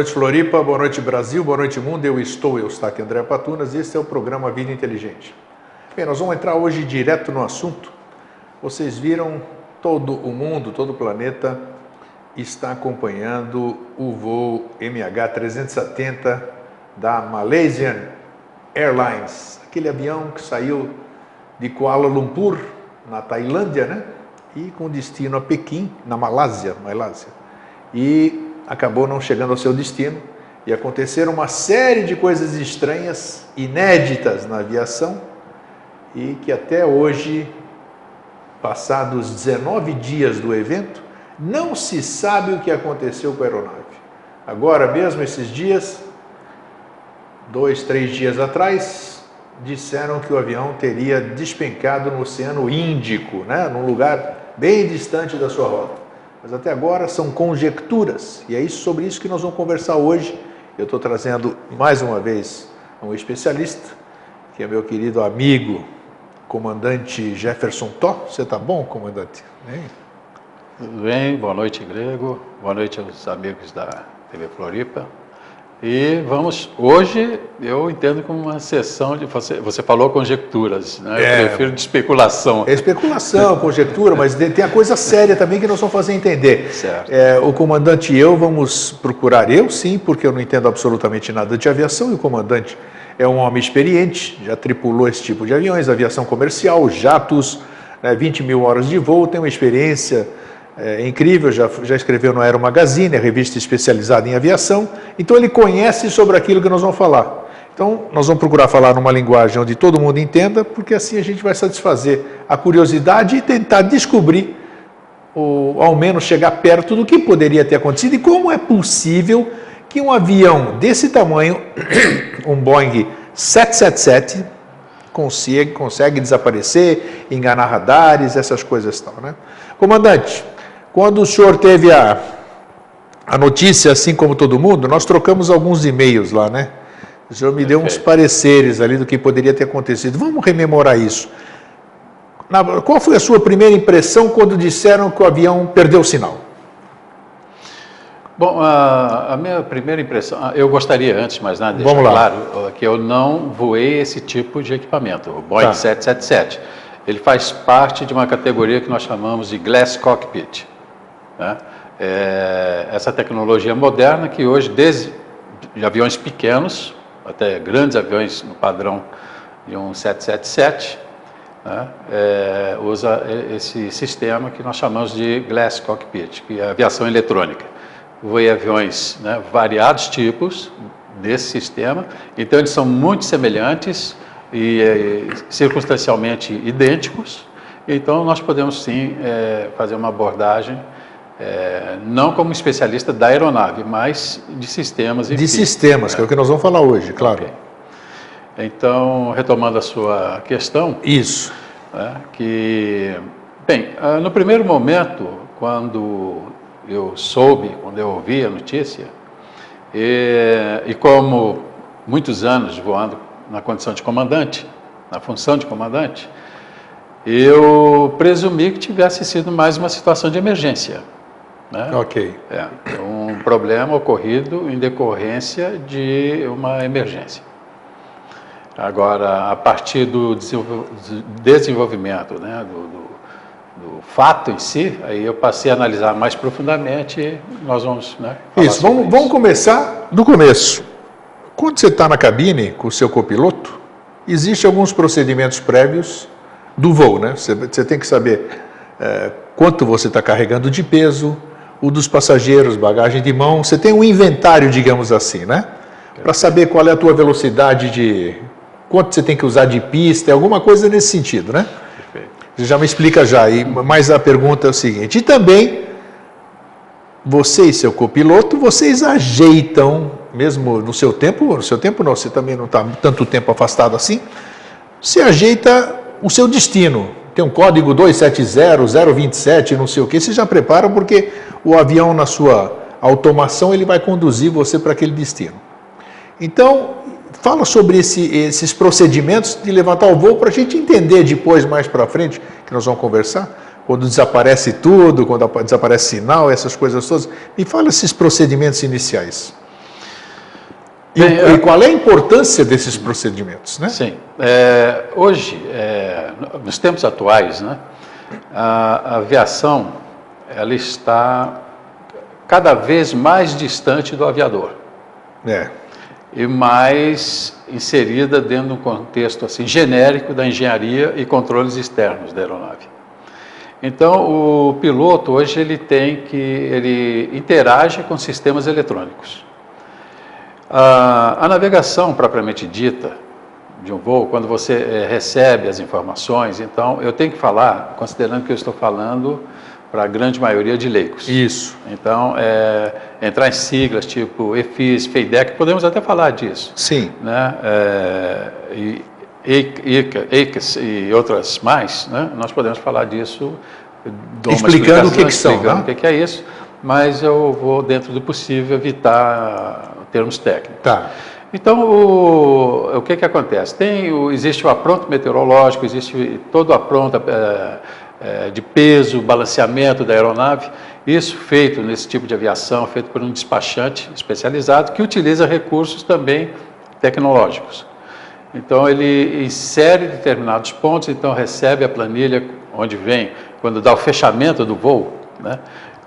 noite, Floripa. Boa noite, Brasil. Boa noite, mundo. Eu estou, eu estou aqui, André Patunas. Este é o programa Vida Inteligente. Bem, nós vamos entrar hoje direto no assunto. Vocês viram todo o mundo, todo o planeta está acompanhando o voo MH370 da Malaysian Airlines, aquele avião que saiu de Kuala Lumpur, na Tailândia, né? E com destino a Pequim, na Malásia, Malásia. E acabou não chegando ao seu destino e aconteceram uma série de coisas estranhas, inéditas na aviação e que até hoje, passados 19 dias do evento, não se sabe o que aconteceu com a aeronave. Agora mesmo, esses dias, dois, três dias atrás, disseram que o avião teria despencado no Oceano Índico, né, num lugar bem distante da sua rota. Mas até agora são conjecturas, e é isso, sobre isso que nós vamos conversar hoje. Eu estou trazendo mais uma vez um especialista, que é meu querido amigo, comandante Jefferson Tó. Você está bom, comandante? Hein? Tudo bem, boa noite, Grego. Boa noite aos amigos da TV Floripa. E vamos, hoje eu entendo como uma sessão de. Você, você falou conjecturas, né? É, eu prefiro de especulação. É especulação, conjectura, mas tem a coisa séria também que nós vamos fazer entender. Certo. É, o comandante e eu vamos procurar, eu sim, porque eu não entendo absolutamente nada de aviação, e o comandante é um homem experiente, já tripulou esse tipo de aviões, aviação comercial, jatos, né, 20 mil horas de voo, tem uma experiência é, incrível, já, já escreveu no Aero Magazine, revista especializada em aviação, então ele conhece sobre aquilo que nós vamos falar. Então, nós vamos procurar falar numa linguagem onde todo mundo entenda, porque assim a gente vai satisfazer a curiosidade e tentar descobrir, ou ao menos chegar perto do que poderia ter acontecido e como é possível que um avião desse tamanho, um Boeing 777, consegue, consegue desaparecer, enganar radares, essas coisas tal, né? Comandante, quando o senhor teve a, a notícia, assim como todo mundo, nós trocamos alguns e-mails lá, né? O senhor me deu uns pareceres ali do que poderia ter acontecido. Vamos rememorar isso. Na, qual foi a sua primeira impressão quando disseram que o avião perdeu o sinal? Bom, a, a minha primeira impressão, eu gostaria antes de mais nada deixar Vamos lá. claro que eu não voei esse tipo de equipamento, o Boeing tá. 777. Ele faz parte de uma categoria que nós chamamos de Glass Cockpit. Né? É, essa tecnologia moderna que hoje, desde de aviões pequenos, até grandes aviões no padrão de um 777, né, é, usa esse sistema que nós chamamos de Glass Cockpit, que é aviação eletrônica. Voei aviões, né, variados tipos desse sistema, então eles são muito semelhantes e é, circunstancialmente idênticos, então nós podemos sim é, fazer uma abordagem é, não como especialista da aeronave, mas de sistemas. Enfim, de sistemas, que é o que nós vamos falar hoje, claro. Okay. Então, retomando a sua questão. Isso. É, que, bem, ah, no primeiro momento, quando eu soube, quando eu ouvi a notícia, e, e como muitos anos voando na condição de comandante, na função de comandante, eu presumi que tivesse sido mais uma situação de emergência. Né? Ok. É, um problema ocorrido em decorrência de uma emergência. Agora, a partir do desenvolvimento, né, do, do, do, fato em si, aí eu passei a analisar mais profundamente e nós vamos. Né, isso, vamos, isso. vamos começar do começo. Quando você está na cabine com o seu copiloto, existem alguns procedimentos prévios do voo, né? Você, você tem que saber é, quanto você está carregando de peso, o dos passageiros, bagagem de mão. Você tem um inventário, digamos assim, né? Para saber qual é a tua velocidade de. quanto você tem que usar de pista, alguma coisa nesse sentido, né? Você já me explica já. E, mas a pergunta é o seguinte: e também, você e seu copiloto, vocês ajeitam, mesmo no seu tempo, no seu tempo não, você também não está tanto tempo afastado assim, você ajeita o seu destino tem um código 270, 027, não sei o que, você já prepara porque o avião na sua automação ele vai conduzir você para aquele destino. Então, fala sobre esse, esses procedimentos de levantar o voo para a gente entender depois, mais para frente, que nós vamos conversar, quando desaparece tudo, quando desaparece sinal, essas coisas todas. Me fala esses procedimentos iniciais. E, e, qual é a importância desses procedimentos? Né? Sim. É, hoje, é, nos tempos atuais, né, a, a aviação ela está cada vez mais distante do aviador. É. E mais inserida dentro de um contexto assim, genérico da engenharia e controles externos da aeronave. Então, o piloto hoje ele tem que ele interage com sistemas eletrônicos. A, a navegação propriamente dita de um voo, quando você é, recebe as informações, então eu tenho que falar, considerando que eu estou falando para a grande maioria de leigos. Isso. Então, é, entrar em siglas tipo EFIS, FEIDEC, podemos até falar disso. Sim. Né? É, e EICAS e outras mais, né? nós podemos falar disso. Explicando o que, que são. Explicando né? o que é isso, mas eu vou, dentro do possível, evitar termos técnicos. Tá. Então, o, o que, que acontece? Tem, o, existe o apronto meteorológico, existe todo o apronto é, é, de peso, balanceamento da aeronave, isso feito nesse tipo de aviação, feito por um despachante especializado que utiliza recursos também tecnológicos. Então, ele insere determinados pontos, então recebe a planilha onde vem, quando dá o fechamento do voo, né?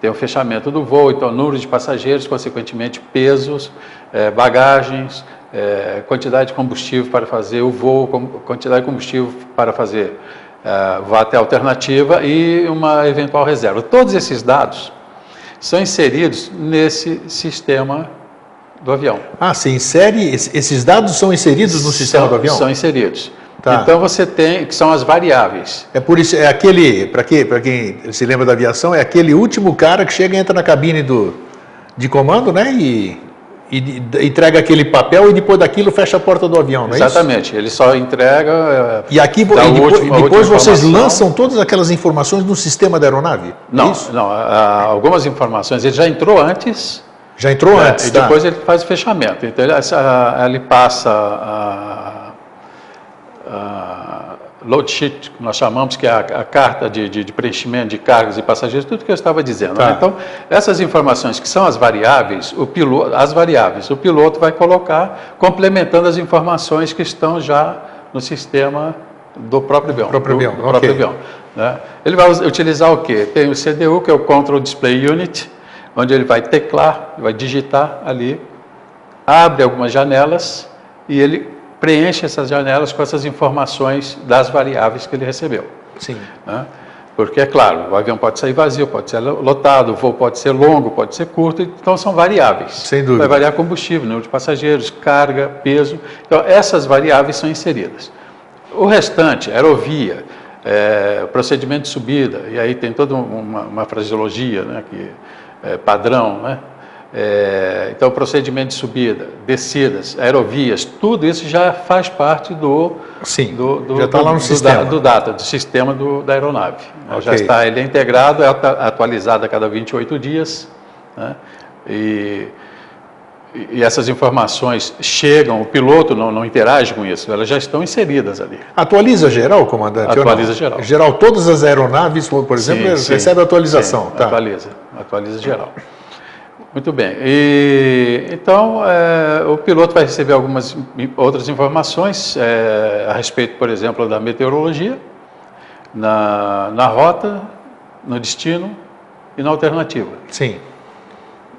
Tem o fechamento do voo, então número de passageiros, consequentemente pesos, é, bagagens, é, quantidade de combustível para fazer o voo, quantidade de combustível para fazer é, voo até alternativa e uma eventual reserva. Todos esses dados são inseridos nesse sistema do avião. Ah, se insere, esses dados são inseridos no sistema são, do avião? São inseridos. Tá. Então você tem, que são as variáveis. É por isso, é aquele, para quem, quem se lembra da aviação, é aquele último cara que chega e entra na cabine do, de comando, né? E, e, e entrega aquele papel e depois daquilo fecha a porta do avião, não é Exatamente, isso? ele só entrega. É, e aqui e depois, última, depois vocês lançam todas aquelas informações no sistema da aeronave? Não, é não algumas informações, ele já entrou antes. Já entrou é, antes. E tá. depois ele faz o fechamento. Então ele, ele passa a load sheet, que nós chamamos, que é a, a carta de, de, de, preenchimento de cargas e passageiros, tudo que eu estava dizendo. Tá. Né? Então, essas informações que são as variáveis, o piloto, as variáveis, o piloto vai colocar complementando as informações que estão já no sistema do próprio avião. Próprio avião. Do, do okay. próprio avião né? Ele vai utilizar o quê? Tem o CDU, que é o Control Display Unit, onde ele vai teclar, vai digitar ali, abre algumas janelas e ele preenche essas janelas com essas informações das variáveis que ele recebeu. Sim. Né? Porque, é claro, o avião pode sair vazio, pode ser lotado, o voo pode ser longo, pode ser curto, então são variáveis. Sem dúvida. Vai variar combustível, número de passageiros, carga, peso. Então, essas variáveis são inseridas. O restante, aerovia, é, procedimento de subida, e aí tem toda uma, uma fraseologia né, que, é, padrão, né? É, então, procedimento de subida, descidas, aerovias, tudo isso já faz parte do. Sim, do, do já está lá no do, sistema. Do, data, do sistema do, da aeronave. Okay. Já está, ele é integrado, é atualizado a cada 28 dias. Né? E, e essas informações chegam, o piloto não, não interage com isso, elas já estão inseridas ali. Atualiza geral, comandante? Atualiza geral. Geral, todas as aeronaves, por exemplo, sim, recebem atualização. Sim, tá. Atualiza, atualiza geral. Muito bem. E, então, é, o piloto vai receber algumas outras informações é, a respeito, por exemplo, da meteorologia, na, na rota, no destino e na alternativa. Sim.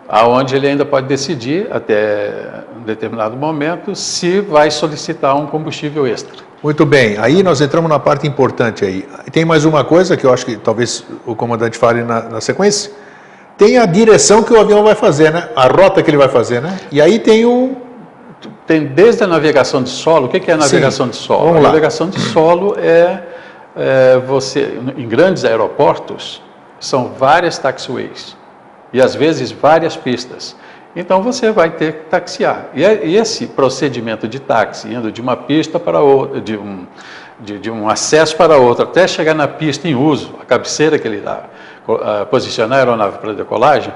Aonde ele ainda pode decidir, até um determinado momento, se vai solicitar um combustível extra. Muito bem, aí nós entramos na parte importante aí. Tem mais uma coisa que eu acho que talvez o comandante fale na, na sequência tem a direção que o avião vai fazer, né? A rota que ele vai fazer, né? E aí tem o tem desde a navegação de solo. O que é a navegação Sim. de solo? Vamos a lá. navegação de solo é, é, você em grandes aeroportos são várias taxiways e às vezes várias pistas. Então você vai ter que taxiar. É, e esse procedimento de táxi, indo de uma pista para outra, de um, de, de um acesso para outra, até chegar na pista em uso, a cabeceira que ele dá, posicionar a aeronave para decolagem,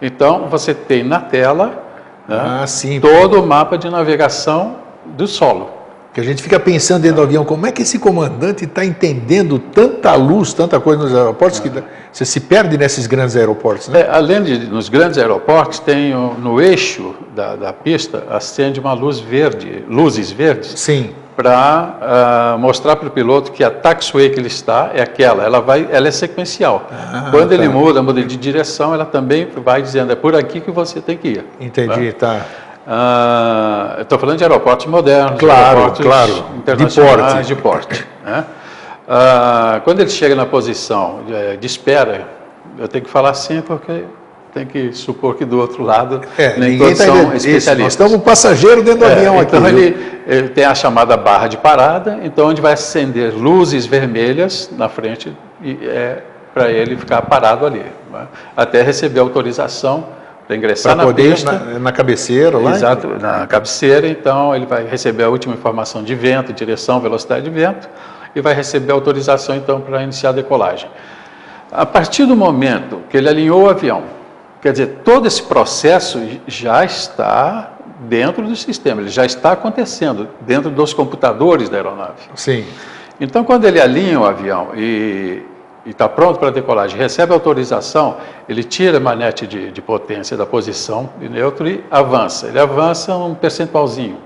então você tem na tela né, ah, sim, todo o mapa de navegação do solo. Que a gente fica pensando dentro do avião, como é que esse comandante está entendendo tanta luz, tanta coisa nos aeroportos, que você se perde nesses grandes aeroportos, né? É, além de nos grandes aeroportos, tem no eixo da, da pista, acende uma luz verde, luzes verdes. Sim para uh, ah, mostrar para o piloto que a taxiway que ele está é aquela, ela, vai, ela é sequencial. Ah, Quando tá. ele muda, muda de direção, ela também vai dizendo, é por aqui que você tem que ir. Entendi, tá. Uh, Estou falando de aeroportos modernos, claro, aeroportos claro. internacionais de porte. De porte né? uh, quando ele chega na posição de, de espera, eu tenho que falar assim porque tem que supor que do outro lado é, nem todos tá são especialistas. Nós estamos um passageiro dentro do é, avião então aqui. Então ele, ele, tem a chamada barra de parada, então onde vai acender luzes vermelhas na frente e é para ele ficar parado ali, né? até receber autorização para ingressar pra na pista. Na, na cabeceira lá? Exato, na cabeceira, então ele vai receber a última informação de vento, direção, velocidade de vento e vai receber autorização então para iniciar a decolagem. A partir do momento que ele alinhou o avião, Quer dizer, todo esse processo já está dentro do sistema, ele já está acontecendo dentro dos computadores da aeronave. Sim. Então, quando ele alinha o avião e está pronto para decolagem, recebe autorização, ele tira a manete de, de, potência da posição de neutro e avança. Ele avança um percentualzinho.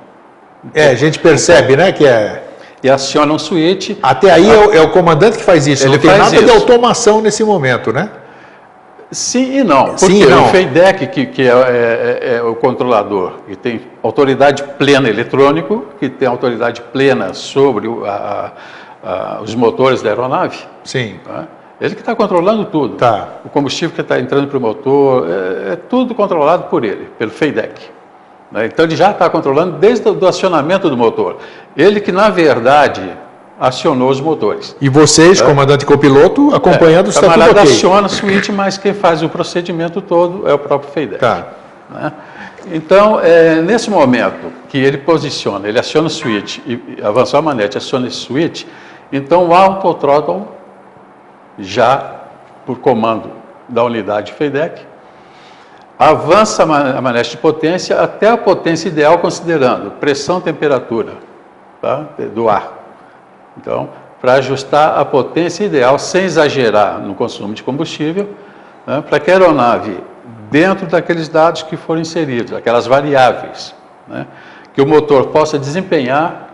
É, a gente percebe, né, que é... E aciona um switch. Até aí a... é, o, é, o, comandante que faz isso, ele não tem nada isso. de automação nesse momento, né? Sim e não. Porque Sim, não. o FEIDEC, que, que é, é, é, o controlador, que tem autoridade plena eletrônico, que tem autoridade plena sobre a, a, a, os motores da aeronave. Sim. Tá? Ele que está controlando tudo. Tá. O combustível que está entrando para o motor, é, é, tudo controlado por ele, pelo FEIDEC. Né? Então ele já está controlando desde o acionamento do motor. Ele que, na verdade, acionou os motores. E vocês, é. comandante e copiloto, acompanhando é, o está tudo ok? aciona o switch, mas quem faz o procedimento todo é o próprio FEIDEC. Tá. Né? Então, é, nesse momento que ele posiciona, ele aciona o switch e avançou a manete, aciona esse switch, então o autothrottle já por comando da unidade FEIDEC avança a manete de potência até a potência ideal considerando pressão, temperatura tá, do ar. Então, para ajustar a potência ideal, sem exagerar no consumo de combustível, né, para que a aeronave, dentro daqueles dados que foram inseridos, aquelas variáveis, né, que o motor possa desempenhar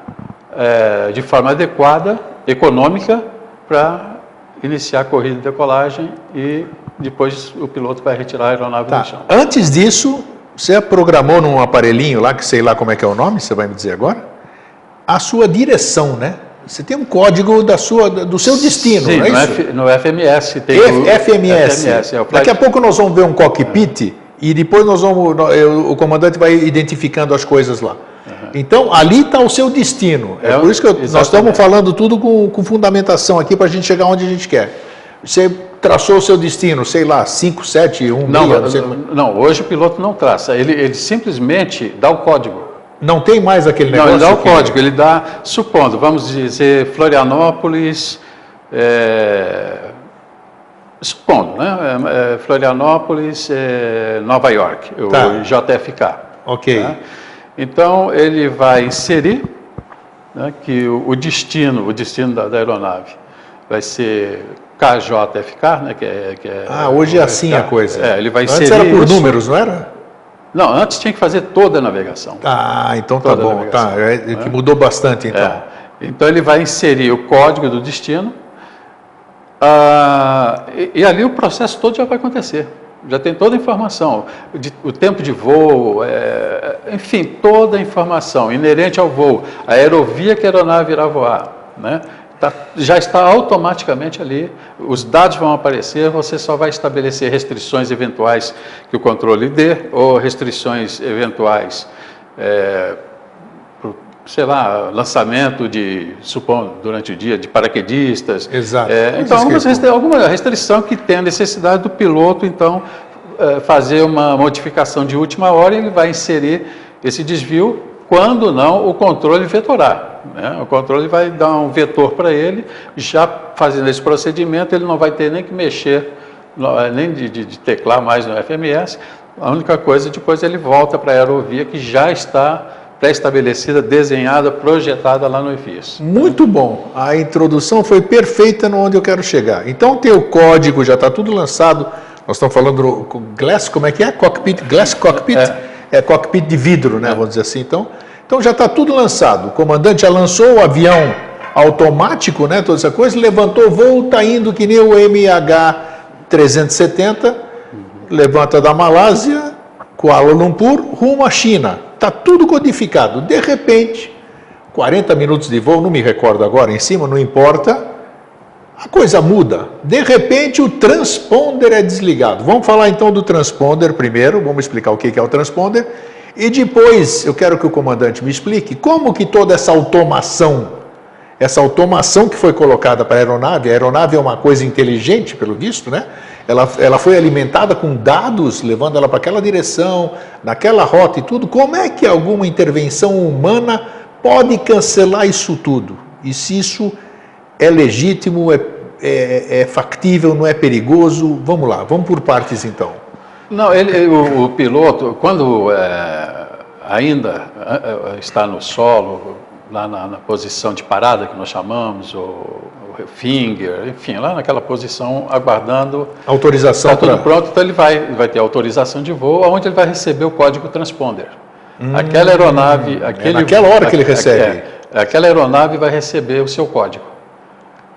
é, de forma adequada, econômica, para iniciar a corrida de decolagem e depois o piloto vai retirar a aeronave tá. do chão. Antes disso, você programou num aparelhinho lá, que sei lá como é que é o nome, você vai me dizer agora, a sua direção, né? Você tem um código da sua, do seu destino, Sim, não é isso? F, no FMS tem F, o, FMS. FMS é Daqui a pouco nós vamos ver um cockpit e depois nós vamos, o comandante vai identificando as coisas lá. Uhum. Então, ali está o seu destino. É, é por isso que eu, nós estamos falando tudo com, com fundamentação aqui para a gente chegar onde a gente quer. Você traçou o seu destino, sei lá, 5, 7, 1, não, não, não, hoje o piloto não traça, ele, ele simplesmente dá o código. Não tem mais aquele negócio? Não, ele dá o código, ele dá, supondo, vamos dizer, Florianópolis, é, supondo, né? É, é, Florianópolis, é, Nova York, tá. o JFK. Ok. Tá? Então, ele vai inserir né, que o, o, destino, o destino da, da, aeronave vai ser KJFK, né, que é, que é ah, hoje é assim a coisa. É, ele vai Antes inserir era por isso. números, não era? Não, antes tinha que fazer toda a navegação. Ah, então tá bom, tá. É, é, que mudou bastante então. É. Então ele vai inserir o código do destino ah, e, e, ali o processo todo já vai acontecer. Já tem toda a informação, de, o tempo de voo, é, enfim, toda a informação inerente ao voo, a aerovia que a aeronave irá voar, né? Tá, já está automaticamente ali, os dados vão aparecer, você só vai estabelecer restrições eventuais que o controle dê, ou restrições eventuais, é, pro, sei lá, lançamento de, supondo, durante o dia, de paraquedistas. Exato. É, então, alguma, alguma restrição que tenha necessidade do piloto, então, é, fazer uma modificação de última hora, ele vai inserir esse desvio, quando não o controle vetorar. Né? O controle vai dar um vetor para ele, já fazendo esse procedimento, ele não vai ter nem que mexer, é, nem de, de, de teclar mais no FMS. A única coisa, depois ele volta para a aerovia que já está pré-estabelecida, desenhada, projetada lá no EFIS. Muito bom. A introdução foi perfeita no onde eu quero chegar. Então tem o código, já está tudo lançado. Nós estamos falando do Glass, como é que é? Cockpit, Glass Cockpit? É, é cockpit de vidro, né? Vamos dizer assim. Então, então já está tudo lançado. O comandante já lançou o avião automático, né? Toda essa coisa, levantou voo, está indo que nem o MH370, levanta da Malásia, Kuala Lumpur, rumo à China. Está tudo codificado. De repente, 40 minutos de voo, não me recordo agora, em cima, não importa, a coisa muda. De repente, o transponder é desligado. Vamos falar então do transponder primeiro, vamos explicar o que é o transponder. E depois, eu quero que o comandante me explique como que toda essa automação, essa automação que foi colocada para a aeronave, a aeronave é uma coisa inteligente, pelo visto, né? ela, ela foi alimentada com dados, levando ela para aquela direção, naquela rota e tudo. Como é que alguma intervenção humana pode cancelar isso tudo? E se isso é legítimo, é, é, é factível, não é perigoso? Vamos lá, vamos por partes então. Não, ele, o, o piloto, quando é, ainda é, é, está no solo, lá na, na, posição de parada que nós chamamos, ou finger, enfim, lá naquela posição aguardando. Autorização. Está tudo pra... pronto, então ele vai, vai ter autorização de voo, onde ele vai receber o código transponder. Hum, aquela aeronave, aquele, é naquela hora que ele recebe. É, aquela aeronave vai receber o seu código,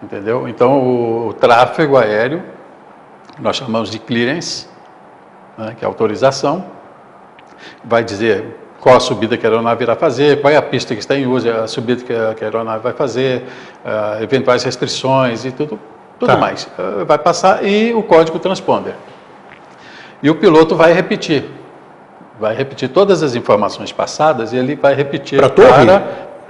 entendeu? Então o, o tráfego aéreo, nós chamamos de clearance, né, que é autorização, vai dizer qual a subida que a aeronave irá fazer, qual é a pista que está em uso, a subida que a, que a aeronave vai fazer, uh, eventuais restrições e tudo, tudo tá. mais. Uh, vai passar e o código transponder. E o piloto vai repetir. Vai repetir todas as informações passadas e ele vai repetir para,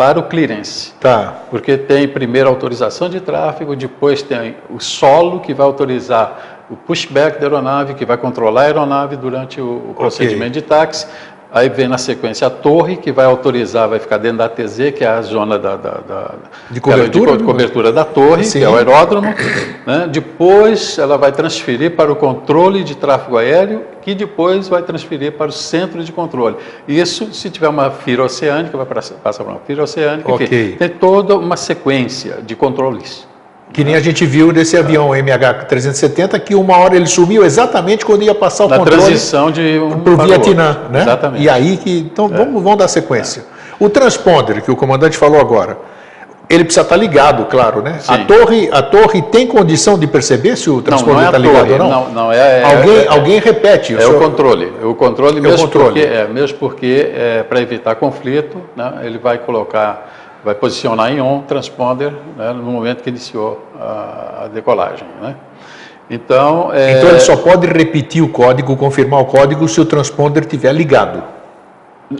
para o clearance. Tá. Porque tem primeiro autorização de tráfego, depois tem o solo que vai autorizar o pushback da aeronave, que vai controlar a aeronave durante o, o procedimento okay. de táxi. Aí vem na sequência a torre, que vai autorizar, vai ficar dentro da ATZ, que é a zona da, da, da de, cobertura, de, cobertura da torre, Sim. que é o aeródromo. Né? Depois ela vai transferir para o controle de tráfego aéreo, que depois vai transferir para o centro de controle. Isso, se tiver uma fira oceânica, vai passar para uma fira oceânica. Okay. Enfim, tem toda uma sequência de controles. Que nem a gente viu desse avião MH370, que uma hora ele sumiu exatamente quando ia passar o Na controle transição de um para o Vietnã, né? Exatamente. E aí que então é. vamos, vamos dar sequência. É. O transponder que o comandante falou agora, ele precisa estar ligado, claro, né? A torre, a torre tem condição de perceber se o transponder está é ligado ou não? Não, não é. é alguém, é, alguém repete. É o, senhor... o controle. O controle mesmo o controle. porque, é, mesmo porque é, para evitar conflito, né, ele vai colocar vai posicionar em on transponder né, no momento que iniciou a, a decolagem. Né? Então, é... então ele só pode repetir o código, confirmar o código se o transponder estiver ligado.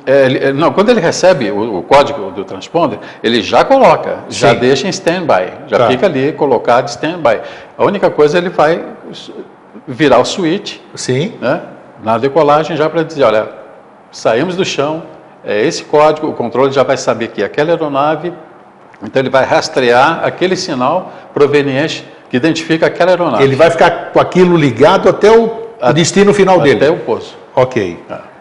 É, não, quando ele recebe o, o, código do transponder, ele já coloca, Sim. já deixa em standby, já tá. fica ali colocado em standby. A única coisa ele vai virar o switch Sim. Né, na decolagem já para dizer, olha, saímos do chão, é, esse código, o controle já vai saber que aquela aeronave, então ele vai rastrear aquele sinal proveniente que identifica aquela aeronave. Ele vai ficar com aquilo ligado até o, o destino final até dele? Até o pouso. Ok. É.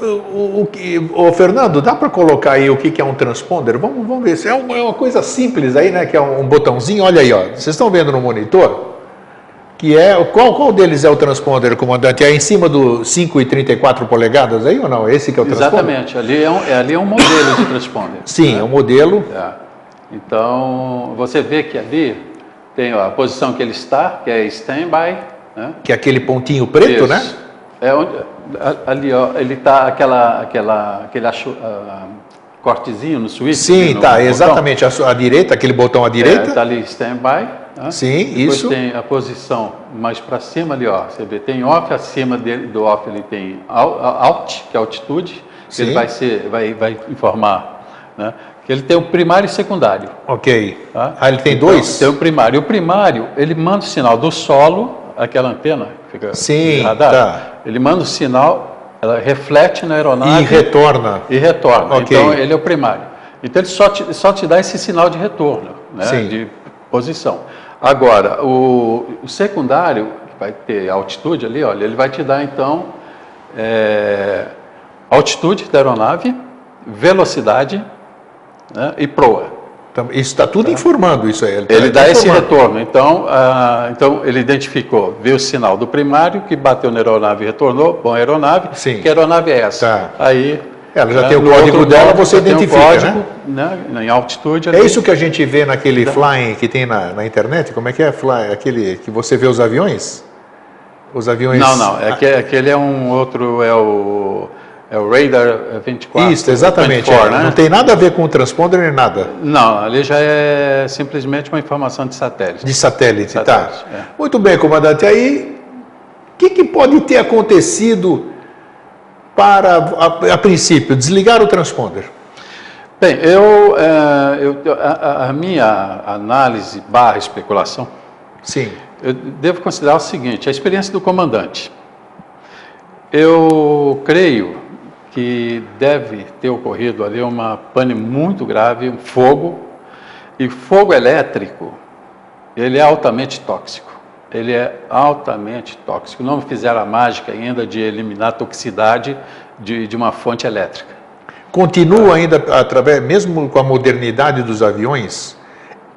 O, o, o, Fernando, dá para colocar aí o que, que é um transponder? Vamos, vamos ver. É uma, é uma coisa simples aí, né? Que é um botãozinho. Olha aí, ó. Vocês estão vendo no monitor? Que é qual, qual deles é o transponder, comandante? É em cima do 5,34 polegadas aí ou não? Esse que é o transponder? Exatamente, ali é um, é, ali é um modelo de transponder. Sim, né? é um modelo. É. Então, você vê que ali tem ó, a posição que ele está, que é standby. Né? Que é aquele pontinho preto, Isso. né? É onde, ali, ó, ele está aquela, aquela, aquele acho, uh, cortezinho no switch. Sim, no, tá, no exatamente, à direita, aquele botão à direita. Está é, ali standby. Né? Sim, Depois isso. tem a posição mais para cima ali, ó. Você vê, tem off, acima dele, do off ele tem alt, que é altitude, que ele vai, ser, vai, vai informar, né? Que ele tem o primário e secundário. Ok. Tá? Ah, ele tem então, dois? Tem o primário. O primário, ele manda o sinal do solo, aquela antena que fica Sim, radar, tá. ele manda o sinal, ela reflete na aeronave. E retorna. E retorna. Okay. Então, ele é o primário. Então, ele só te, só te dá esse sinal de retorno, né? Sim. De posição. Agora, o, o, secundário, que vai ter altitude ali, olha, ele vai te dar então é, altitude da aeronave, velocidade né, e proa. Isso está tudo tá. informando isso aí. Ele, tá ele dá esse retorno. Então, ah, então, ele identificou, viu o sinal do primário, que bateu na aeronave e retornou, bom, aeronave, Sim. que aeronave é essa? Tá. Aí ela já né, tem o código dela, você identifica, código, né? né? Em altitude. É isso que a gente vê naquele flying que tem na, na internet? Como é que é fly, aquele que você vê os aviões? Os aviões. Não, não. É que, aquele é um outro, é o é o Radar 24. Isso, exatamente. 24, é. né? Não tem nada a ver com o transponder nem nada. Não, ali já é simplesmente uma informação de satélite. De satélite, tá. satélite tá. É. Muito bem, comandante. Aí, o que, que pode ter acontecido para, a, a princípio, desligar o transponder? Bem, eu, é, eu a, a, minha análise barra especulação, Sim. eu devo considerar o seguinte, a experiência do comandante. Eu creio que deve ter ocorrido ali uma pane muito grave, um fogo, e fogo elétrico, ele é altamente tóxico. Ele é altamente tóxico. Não fizeram a mágica ainda de eliminar a toxicidade de, de uma fonte elétrica. Continua ainda, através, mesmo com a modernidade dos aviões,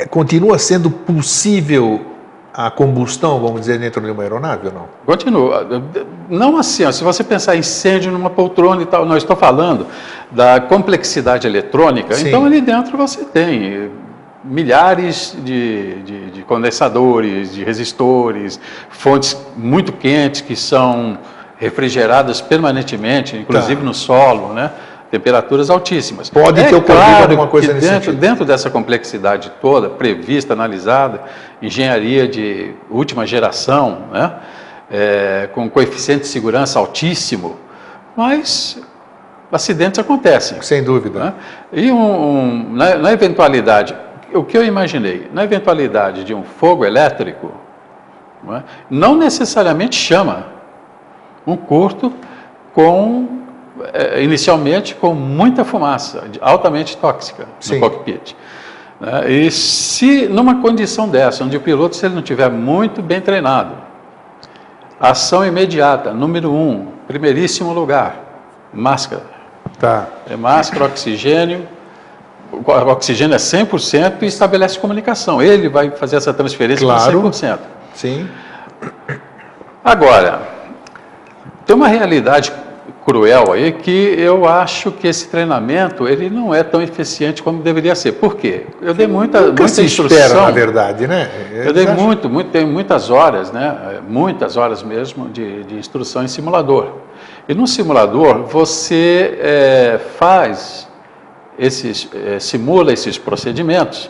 continua sendo possível a combustão, vamos dizer, dentro de uma aeronave ou não? Continua. Não assim, ó, se você pensar em incêndio numa poltrona e tal, não estou falando da complexidade eletrônica, Sim. então ali dentro você tem milhares de, de, de, condensadores, de resistores, fontes muito quentes que são refrigeradas permanentemente, inclusive tá. no solo, né? temperaturas altíssimas. Pode é ter ocorrido claro alguma coisa nesse dentro, sentido. dentro dessa complexidade toda, prevista, analisada, engenharia de última geração, né? É, com coeficiente de segurança altíssimo, mas acidentes acontecem. Sem dúvida. Né? E um, um, na, na eventualidade, o que eu imaginei, na eventualidade de um fogo elétrico, não, é? não necessariamente chama um curto com é, inicialmente com muita fumaça, altamente tóxica Sim. no cockpit. Né? E se numa condição dessa, onde o piloto, se ele não tiver muito bem treinado, ação imediata, número um, primeiríssimo lugar, máscara. Tá. É máscara, oxigênio, o oxigênio é 100% e estabelece comunicação. Ele vai fazer essa transferência claro. com 100%. Sim. Agora, tem uma realidade cruel aí que eu acho que esse treinamento ele não é tão eficiente como deveria ser. Por quê? Eu dei muita, Nunca muita se instrução. Espera, na verdade, né? Eu, eu dei acham... muito, muito, tenho muitas horas, né? Muitas horas mesmo de, de instrução em simulador. E no simulador você é, faz esses, é, simula esses procedimentos.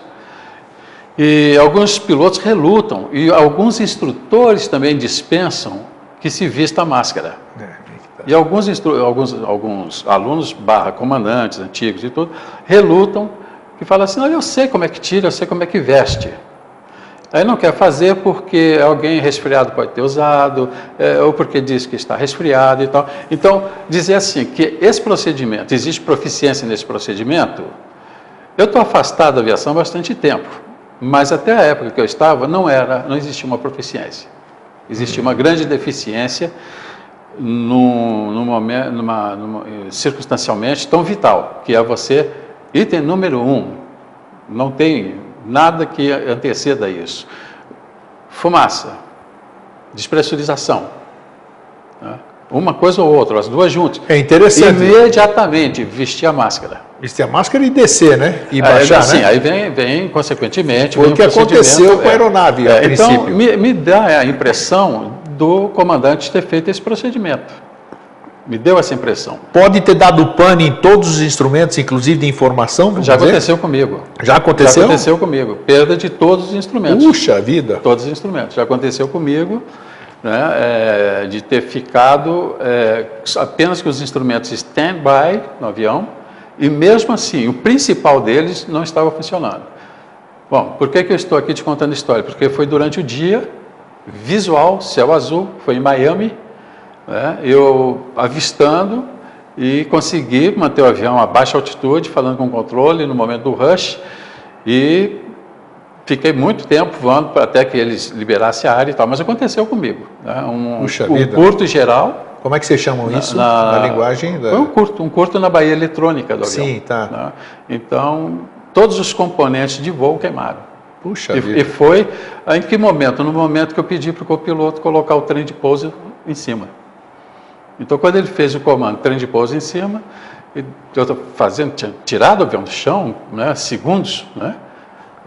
E alguns pilotos relutam e alguns instrutores também dispensam que se vista a máscara. É. E alguns, alguns, alguns alunos, barra comandantes antigos e tudo, relutam, que falam assim, não, eu sei como é que tira, eu sei como é que veste. Aí não quer fazer porque alguém resfriado pode ter usado, é, ou porque diz que está resfriado e tal. Então, dizer assim, que esse procedimento, existe proficiência nesse procedimento, eu estou afastado da aviação há bastante tempo, mas até a época que eu estava, não era, não existia uma proficiência. Existia uma grande deficiência num, num momento, numa, numa, circunstancialmente tão vital, que é você, item número um, não tem nada que anteceda isso. Fumaça, despressurização. Né? Uma coisa ou outra, as duas juntas. É interessante. Imediatamente vestir a máscara. Vestir a máscara e descer, né? E baixar, é, né? Sim, aí vem, vem consequentemente. Foi o que aconteceu com a aeronave, é, a então, princípio. Então, me, me dá a impressão do comandante ter feito esse procedimento. Me deu essa impressão. Pode ter dado pane em todos os instrumentos, inclusive de informação? Já dizer? aconteceu comigo. Já aconteceu? Já aconteceu comigo. Perda de todos os instrumentos. Puxa vida! Todos os instrumentos. Já aconteceu comigo né, é, de ter ficado é, apenas com os instrumentos stand-by no avião e mesmo assim o principal deles não estava funcionando. Bom, por que, que eu estou aqui te contando a história? Porque foi durante o dia visual, céu azul, foi em Miami, né, eu avistando e consegui manter o avião a baixa altitude, falando com o controle no momento do rush, e fiquei muito tempo voando até que eles liberassem a área e tal, mas aconteceu comigo. Né, um, Puxa um vida. curto geral, Como é que vocês chamam isso na, na linguagem? Da... Foi um curto, um curto na baía eletrônica do avião. Sim, tá. Né? Então, todos os componentes de voo queimaram. Puxa e, vida. e foi em que momento? No momento que eu pedi para o copiloto colocar o trem de pouso em cima. Então, quando ele fez o comando trem de pouso em cima, eu estou fazendo, tinha tirado o avião do chão, né, segundos, né?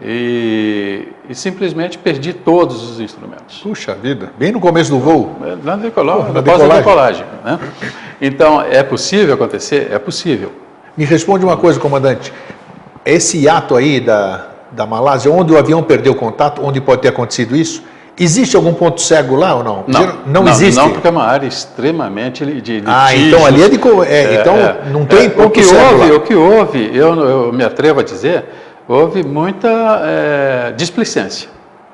E, e, simplesmente perdi todos os instrumentos. Puxa vida, bem no começo do voo? É, na decolagem, na decolagem. Né? Então, é possível acontecer? É possível. Me responde uma coisa, comandante. Esse ato aí da, da Malásia, onde o avião perdeu contato, onde pode ter acontecido isso, existe algum ponto cego lá ou não? Não, não, não existe. Não, porque é uma área extremamente de, Ah, então ali é de... É, é, então é, não tem é, ponto o que cego houve, lá. O que houve, eu, eu me atrevo a dizer houve muita é, displicência.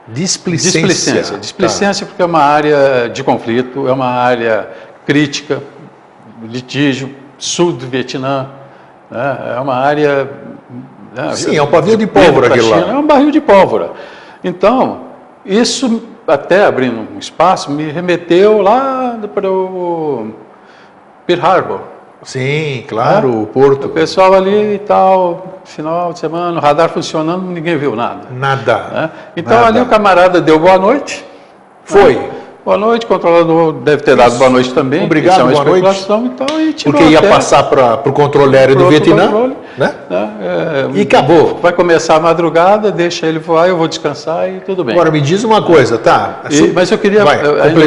Displicência. Displicência, displicência tá. porque é uma área de conflito, é uma área crítica, litígio, sul do Vietnã, né? é uma área... Né? Sim, é um barril de pólvora aquilo lá. É um barril de pólvora. Então, isso, até abrindo um espaço, me remeteu lá para o Pearl Harbor, Sim, claro, né? o Porto. O pessoal ali e tal, final de semana, o radar funcionando, ninguém viu nada. Nada. Né? Então nada. ali o camarada deu boa noite. Foi. Né? Boa noite, controlador deve ter dado Isso. boa noite também. Obrigado, é boa noite. Então, Porque ia passar para o controle aéreo do Vietnã, controle, né? né? É, e acabou. Vai começar a madrugada, deixa ele voar, eu vou descansar e tudo bem. Agora me diz uma coisa, tá? E, mas eu queria vai,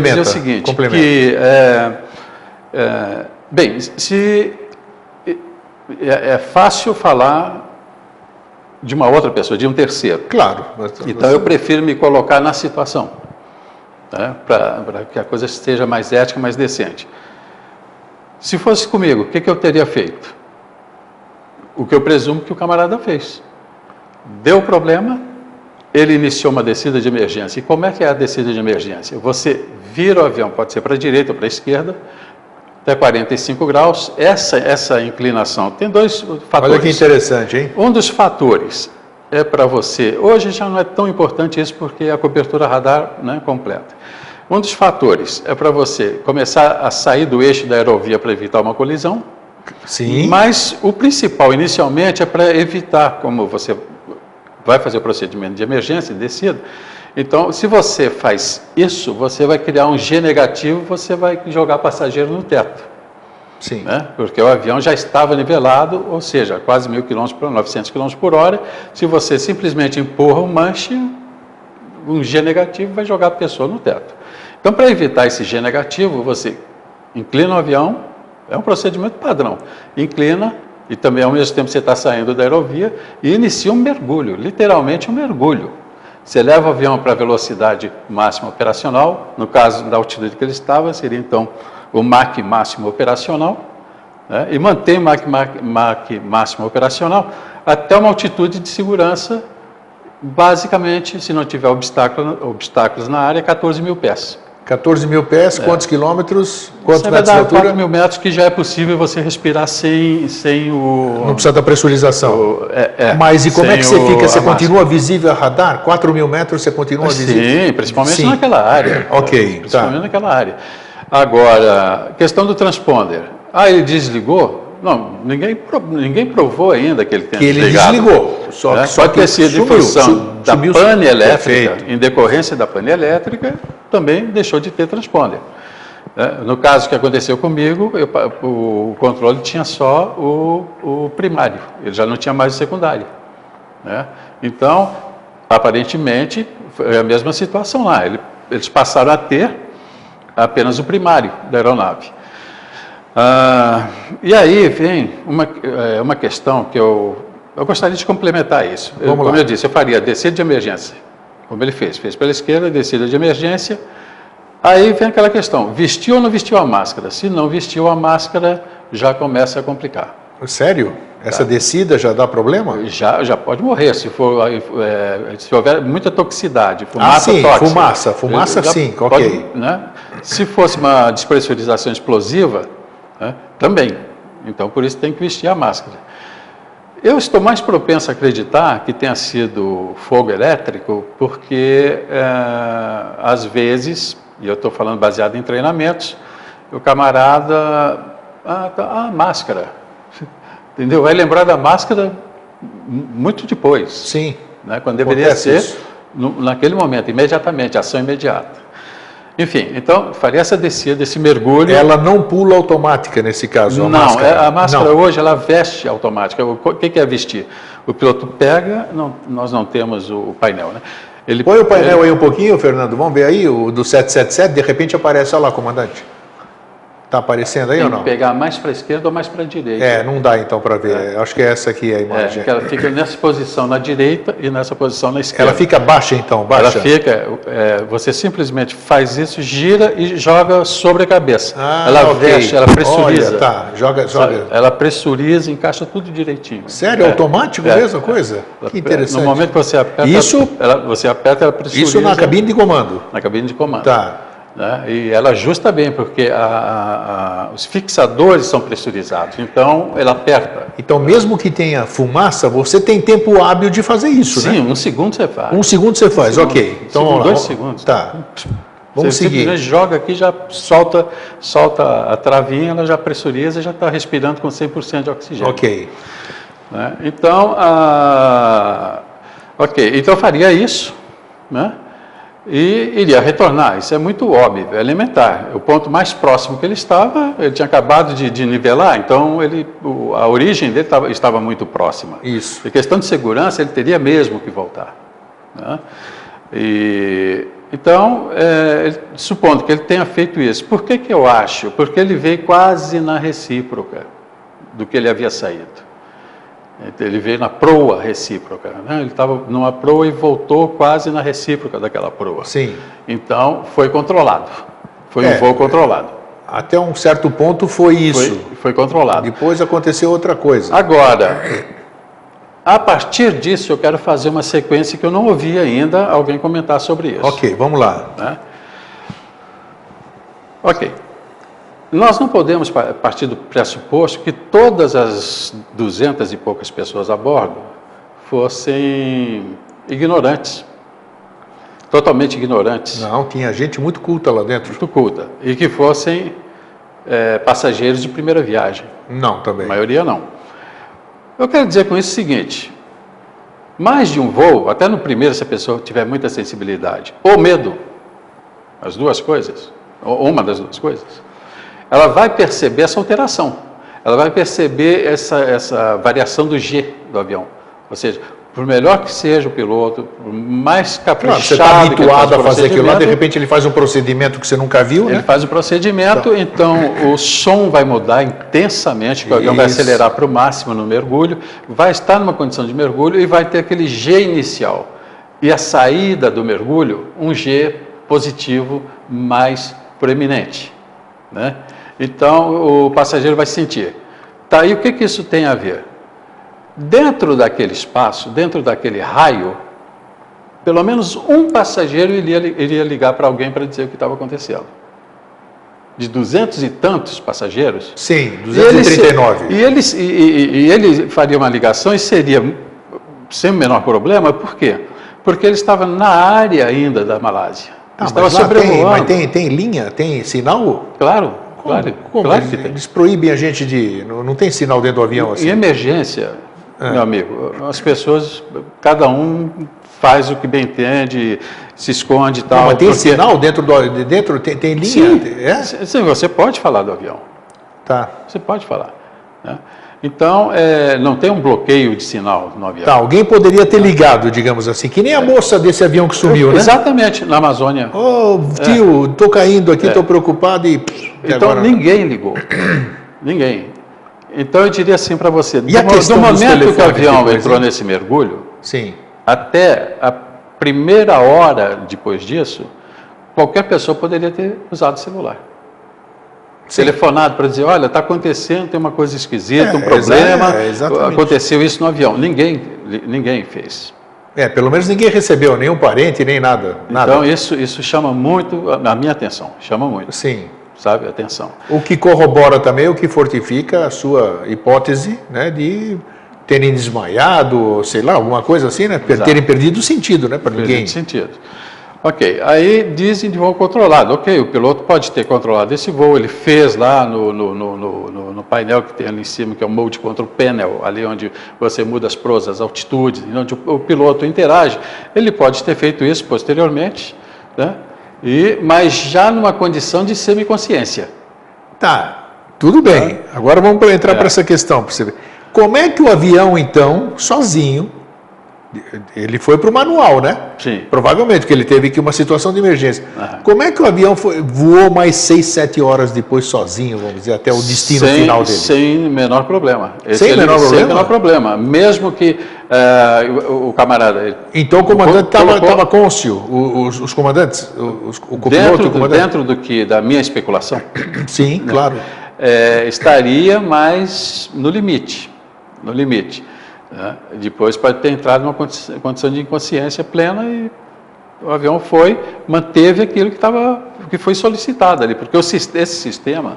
dizer o seguinte, que é, é, Bem, se é, é, fácil falar de uma outra pessoa, de um terceiro. Claro. Então eu prefiro me colocar na situação, né, para que a coisa esteja mais ética, mais decente. Se fosse comigo, o que, que eu teria feito? O que eu presumo que o camarada fez. Deu problema, ele iniciou uma descida de emergência. E como é que é a descida de emergência? Você vira o avião, pode ser para a direita ou para a esquerda, até 45 graus. Essa, essa inclinação tem dois fatores. Olha que interessante, hein? Um dos fatores é para você. Hoje já não é tão importante isso porque a cobertura radar né, completa. Um dos fatores é para você começar a sair do eixo da aerovia para evitar uma colisão. Sim. Mas o principal inicialmente é para evitar, como você vai fazer o procedimento de emergência, de descida, então, se você faz isso, você vai criar um G negativo, você vai jogar passageiro no teto. Sim. Né? Porque o avião já estava nivelado, ou seja, quase mil km por 900 km por hora. Se você simplesmente empurra um manche, um G negativo vai jogar a pessoa no teto. Então, para evitar esse G negativo, você inclina o avião, é um procedimento padrão. Inclina, e também ao mesmo tempo você está saindo da aerovia, e inicia um mergulho, literalmente um mergulho. Você leva o avião para a velocidade máxima operacional, no caso da altitude que ele estava, seria então o Mach máximo operacional, né? e mantém o Mach, Mach, Mach máximo operacional até uma altitude de segurança, basicamente, se não tiver obstáculo, obstáculos na área, 14 mil pés. 14 mil pés, é. quantos quilômetros? Quantos você metros de altura? 4 mil metros, que já é possível você respirar sem, sem o... Não precisa da pressurização. O, é, é, Mas e como é que você fica? Você continua visível a radar? 4 mil metros você continua Sim, visível? Sim, principalmente Sim. naquela área. ok, Principalmente tá. naquela área. Agora, questão do transponder. Ah, ele desligou? Não, ninguém, ninguém provou ainda que ele tenha que ele desligou. Só, né? só Pode ter sido em função da sumiu, pane elétrica, perfeito. em decorrência da pane elétrica, também deixou de ter transponder. É, no caso que aconteceu comigo, eu, o controle tinha só o, o, primário, ele já não tinha mais o secundário. Né? Então, aparentemente, foi a mesma situação lá. Ele, eles passaram a ter apenas o primário da aeronave. Ah, e aí vem uma, é, uma questão que eu, eu gostaria de complementar isso. Eu, como eu disse, eu faria descida de emergência, como ele fez. Fez pela esquerda, descida de emergência. Aí vem aquela questão, vestiu ou não vestiu a máscara? Se não vestiu a máscara, já começa a complicar. Sério? Essa tá. descida já dá problema? Já, já pode morrer, se, for, é, se houver muita toxicidade, fumaça ah, sim, tóxica. fumaça, fumaça sim, pode, ok. Né? Se fosse uma despressurização explosiva, né? Também. Então, por isso tem que vestir a máscara. Eu estou mais propenso a acreditar que tenha sido fogo elétrico, porque, é, às vezes, e eu estou falando baseado em treinamentos, o camarada, ah, tá, ah, máscara, entendeu? Vai lembrar da máscara muito depois. Sim. Né? Quando deveria ser no, naquele momento, imediatamente, ação imediata. Enfim, então faria essa descida, esse mergulho. Ela não pula automática nesse caso? A não, máscara. É, a máscara não. hoje ela veste automática. O que é vestir? O piloto pega, não, nós não temos o painel, né? Ele, Põe o painel ele... aí um pouquinho, Fernando. Vamos ver aí o do 777. De repente aparece, olha lá, comandante. Está aparecendo aí Tem ou não? pegar mais para a esquerda ou mais para a direita. É, não dá então para ver. É. Acho que é essa aqui a imagem. É, ela fica nessa posição na direita e nessa posição na esquerda. Ela fica baixa então, baixa? Ela fica, é, você simplesmente faz isso, gira e joga sobre a cabeça. Ah, ela okay. veste, ela pressuriza. Olha, tá, joga, joga. Ela pressuriza, encaixa tudo direitinho. Sério? É, automático é, mesmo a coisa? que interessante. No momento que você aperta, isso, ela, você aperta, ela pressuriza. Isso na cabine de comando? Na cabine de comando. Tá. Né? E ela ajusta bem, porque a, a, os fixadores são pressurizados, então ela aperta. Então, mesmo que tenha fumaça, você tem tempo hábil de fazer isso, Sim, né? Sim, um segundo você faz. Um segundo você faz, um ok. Então, segundo, dois segundos. Tá. Vamos você seguir. simplesmente joga aqui, já solta, solta a travinha, ela já pressuriza e já está respirando com 100% de oxigênio. Ok. Né? Então, a... ok, então eu faria isso, né? E iria retornar. Isso é muito óbvio, é elementar. O ponto mais próximo que ele estava, ele tinha acabado de, de nivelar, então ele, o, a origem dele estava, estava muito próxima. Isso. Em questão de segurança, ele teria mesmo que voltar. Né? E, então, é, supondo que ele tenha feito isso, por que, que eu acho? Porque ele veio quase na recíproca do que ele havia saído. Ele veio na proa recíproca. Né? Ele estava numa proa e voltou quase na recíproca daquela proa. Sim. Então, foi controlado. Foi é, um voo controlado. Até um certo ponto foi isso. Foi, foi controlado. Depois aconteceu outra coisa. Agora, a partir disso, eu quero fazer uma sequência que eu não ouvi ainda alguém comentar sobre isso. Ok, vamos lá. Né? Ok. Nós não podemos partir do pressuposto que todas as duzentas e poucas pessoas a bordo fossem ignorantes, totalmente ignorantes. Não, tinha gente muito culta lá dentro. Muito culta. E que fossem é, passageiros de primeira viagem. Não, também. A maioria não. Eu quero dizer com isso o seguinte: mais de um voo, até no primeiro, se a pessoa tiver muita sensibilidade, ou medo, as duas coisas, ou uma das duas coisas, ela vai perceber essa alteração, ela vai perceber essa, essa variação do G do avião. Ou seja, por melhor que seja o piloto, por mais caprichado... Claro, você está habituado a fazer aquilo lá, de repente ele faz um procedimento que você nunca viu, Ele né? faz o procedimento, então, então o som vai mudar intensamente, o avião vai acelerar para o máximo no mergulho, vai estar numa condição de mergulho e vai ter aquele G inicial. E a saída do mergulho, um G positivo mais proeminente, né? Então o passageiro vai sentir. Tá, e o que, que isso tem a ver? Dentro daquele espaço, dentro daquele raio, pelo menos um passageiro iria, iria ligar para alguém para dizer o que estava acontecendo. De duzentos e tantos passageiros. Sim, 239. E ele, e, e, e ele faria uma ligação e seria sem o menor problema, por quê? Porque ele estava na área ainda da Malásia. Ah, estava sobrevoando. Tem, mas tem, tem linha, tem sinal? Claro, Claro, como? claro que tem. Eles proíbem a gente de. Não, não tem sinal dentro do avião assim? Em emergência, é. meu amigo, as pessoas, cada um faz o que bem entende, se esconde e tal. Não, mas tem porque... sinal dentro do dentro tem, tem linha? Sim, é? sim, você pode falar do avião. Tá. Você pode falar. Né? Então, é, não tem um bloqueio de sinal no avião. Tá, alguém poderia ter ligado, digamos assim, que nem a moça desse avião que sumiu, né? Exatamente, na Amazônia. Ô, oh, tio, estou caindo aqui, estou é. preocupado e... Então, agora... ninguém ligou. ninguém. Então, eu diria assim para você, e do, do momento que o avião entrou nesse mergulho, Sim. até a primeira hora depois disso, qualquer pessoa poderia ter usado o celular telefonado para dizer, olha, está acontecendo, tem uma coisa esquisita, é, um problema, é, aconteceu isso no avião. Ninguém, ninguém fez. É, pelo menos ninguém recebeu, nenhum parente, nem nada. nada. Então isso, isso chama muito a minha atenção, chama muito. Sim. Sabe, atenção. O que corrobora também, o que fortifica a sua hipótese né, de terem desmaiado, sei lá, alguma coisa assim, né? Exato. Terem perdido o sentido, né? Para ninguém. sentido. Ok, aí dizem de voo controlado. Ok, o piloto pode ter controlado esse voo, ele fez lá no, no, no, no painel que tem ali em cima, que é o Mode Control Panel, ali onde você muda as pros, as altitudes, onde o, o piloto interage. Ele pode ter feito isso posteriormente, né? e, mas já numa condição de semiconsciência. Tá, tudo bem. Agora vamos entrar é. para essa questão, para você ver. Como é que o avião, então, sozinho, ele foi para o manual, né? Sim. Provavelmente, que ele teve que uma situação de emergência. Como é que o avião foi, voou mais 6, 7 horas depois sozinho, vamos dizer, até o destino sem, final dele? Sem menor problema. Esse sem ele, menor problema? Sem menor problema. Mesmo que uh, o, o, camarada... Então o comandante estava cônscio, os, os, comandantes, os, o copiloto dentro, o comandante? Dentro do que, da minha especulação. Sim, né? claro. É, estaria mais no limite, no limite. Né? Depois pode ter entrado numa condição de inconsciência plena e o avião foi, manteve aquilo que, estava, que foi solicitado ali, porque esse sistema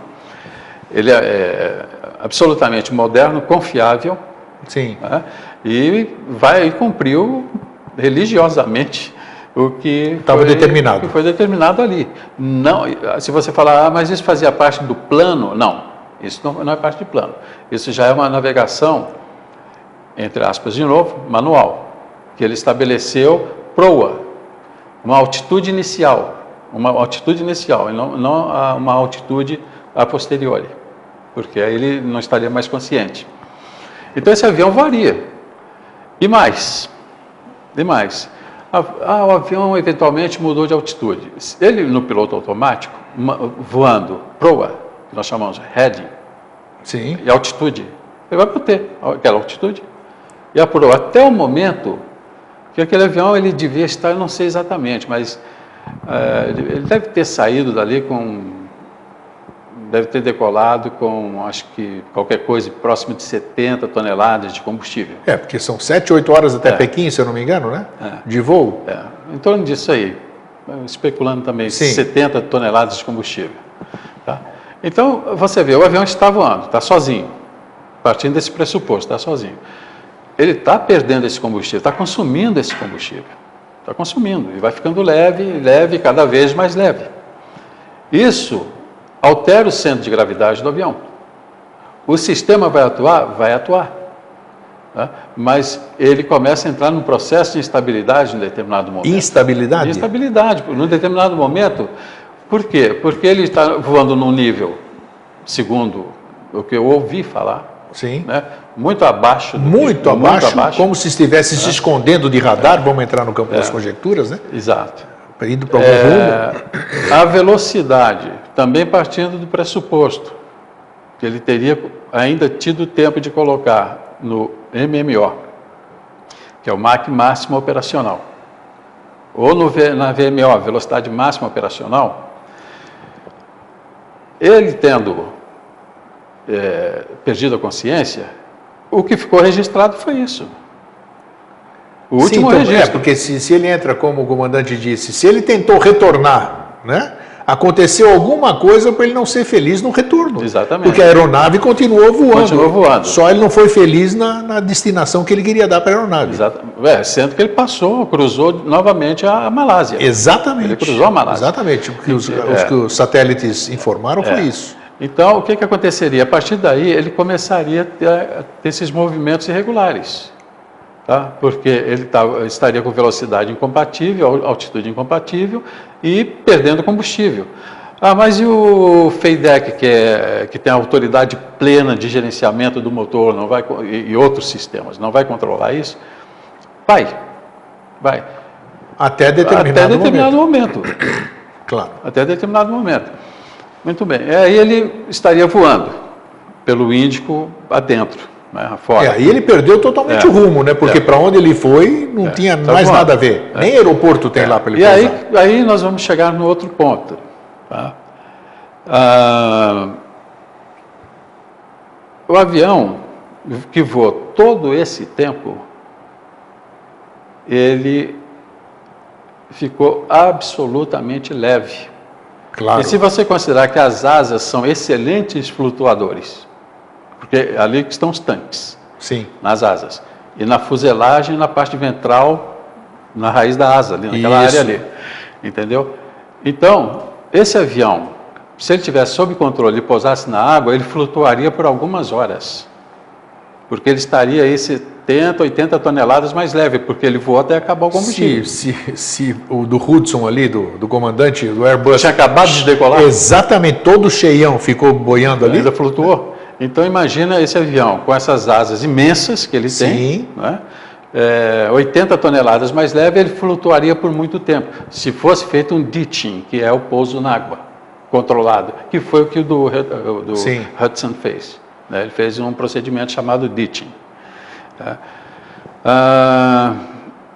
ele é, é absolutamente moderno, confiável, Sim. Né? e vai e cumpriu religiosamente o que estava determinado. Que foi determinado ali. Não, se você falar, ah, mas isso fazia parte do plano, não, isso não, não é parte do plano. Isso já é uma navegação entre aspas de novo, manual, que ele estabeleceu proa, uma altitude inicial, uma altitude inicial, e não, não uma altitude a posteriori, porque aí ele não estaria mais consciente. Então esse avião varia. E mais, e mais, ah, o avião eventualmente mudou de altitude. Ele no piloto automático, voando proa, que nós chamamos de heading, Sim. e altitude, ele vai manter aquela altitude e apurou até o momento que aquele avião ele devia estar, eu não sei exatamente, mas uh, ele deve ter saído dali com, deve ter decolado com, acho que qualquer coisa próximo de 70 toneladas de combustível. É, porque são 7, 8 horas até é. Pequim, se eu não me engano, né? É. De voo. É, em torno disso aí, especulando também, Sim. 70 toneladas de combustível. Tá? Então, você vê, o avião está voando, está sozinho, partindo desse pressuposto, está sozinho ele está perdendo esse combustível, está consumindo esse combustível. Está consumindo e vai ficando leve, leve, cada vez mais leve. Isso altera o centro de gravidade do avião. O sistema vai atuar? Vai atuar. Tá? Mas ele começa a entrar num processo de instabilidade em determinado momento. Instabilidade? Instabilidade. Num determinado momento. Por quê? Porque ele está voando num nível, segundo o que eu ouvi falar, Sim. Né? muito abaixo. Do muito, que, abaixo, muito abaixo, como se estivesse é. se escondendo de radar, é. vamos entrar no campo é. das conjecturas, né? Exato. Indo para algum é, rumo. A velocidade, também partindo do pressuposto que ele teria ainda tido tempo de colocar no MMO, que é o MAC máximo operacional, ou no, na VMO, velocidade máxima operacional, ele tendo é, perdido a consciência, o que ficou registrado foi isso. O último Sim, então, registro. É, porque se, se ele entra, como o comandante disse, se ele tentou retornar, né? aconteceu alguma coisa para ele não ser feliz no retorno. Exatamente. Porque a aeronave continuou voando. Continuou voando. Só ele não foi feliz na, na destinação que ele queria dar para a aeronave. Exato. É, sendo que ele passou, cruzou novamente a Malásia. Exatamente. Ele cruzou a Malásia. Exatamente. O que os, é. os, que os satélites informaram é. foi isso. Então, o que, que aconteceria? A partir daí, ele começaria a ter, a ter esses movimentos irregulares, tá? porque ele tá, estaria com velocidade incompatível, altitude incompatível e perdendo combustível. Ah, mas e o FEIDEC, que, é, que tem a autoridade plena de gerenciamento do motor não vai, e, e outros sistemas, não vai controlar isso? Vai, vai. Até determinado, Até determinado momento. momento. Claro. Até determinado momento. Muito bem. Aí ele estaria voando pelo Índico adentro, né, fora. É, aí ele perdeu totalmente é. o rumo, né? Porque é. para onde ele foi não é. tinha tá mais voando. nada a ver. É. Nem aeroporto tem é. lá para ele E aí, aí nós vamos chegar no outro ponto. Tá? Ah, o avião que voou todo esse tempo, ele ficou absolutamente leve. Claro. E se você considerar que as asas são excelentes flutuadores, porque ali estão os tanques. Sim. Nas asas. E na fuselagem, na parte ventral, na raiz da asa, ali, naquela Isso. área ali. Entendeu? Então, esse avião, se ele tivesse sob controle e pousasse na água, ele flutuaria por algumas horas. Porque ele estaria aí 70, 80 toneladas mais leve, porque ele voou até acabar o combustível. Se, se, se o do Hudson ali, do, do comandante do Airbus. Tinha acabado de decolar? Exatamente, todo cheião ficou boiando ali. Ainda flutuou. Então imagina esse avião com essas asas imensas que ele Sim. tem, né? é, 80 toneladas mais leve, ele flutuaria por muito tempo. Se fosse feito um ditching, que é o pouso na água, controlado, que foi o que o do, do Hudson fez. Né? Ele fez um procedimento chamado ditching. Tá? Ah,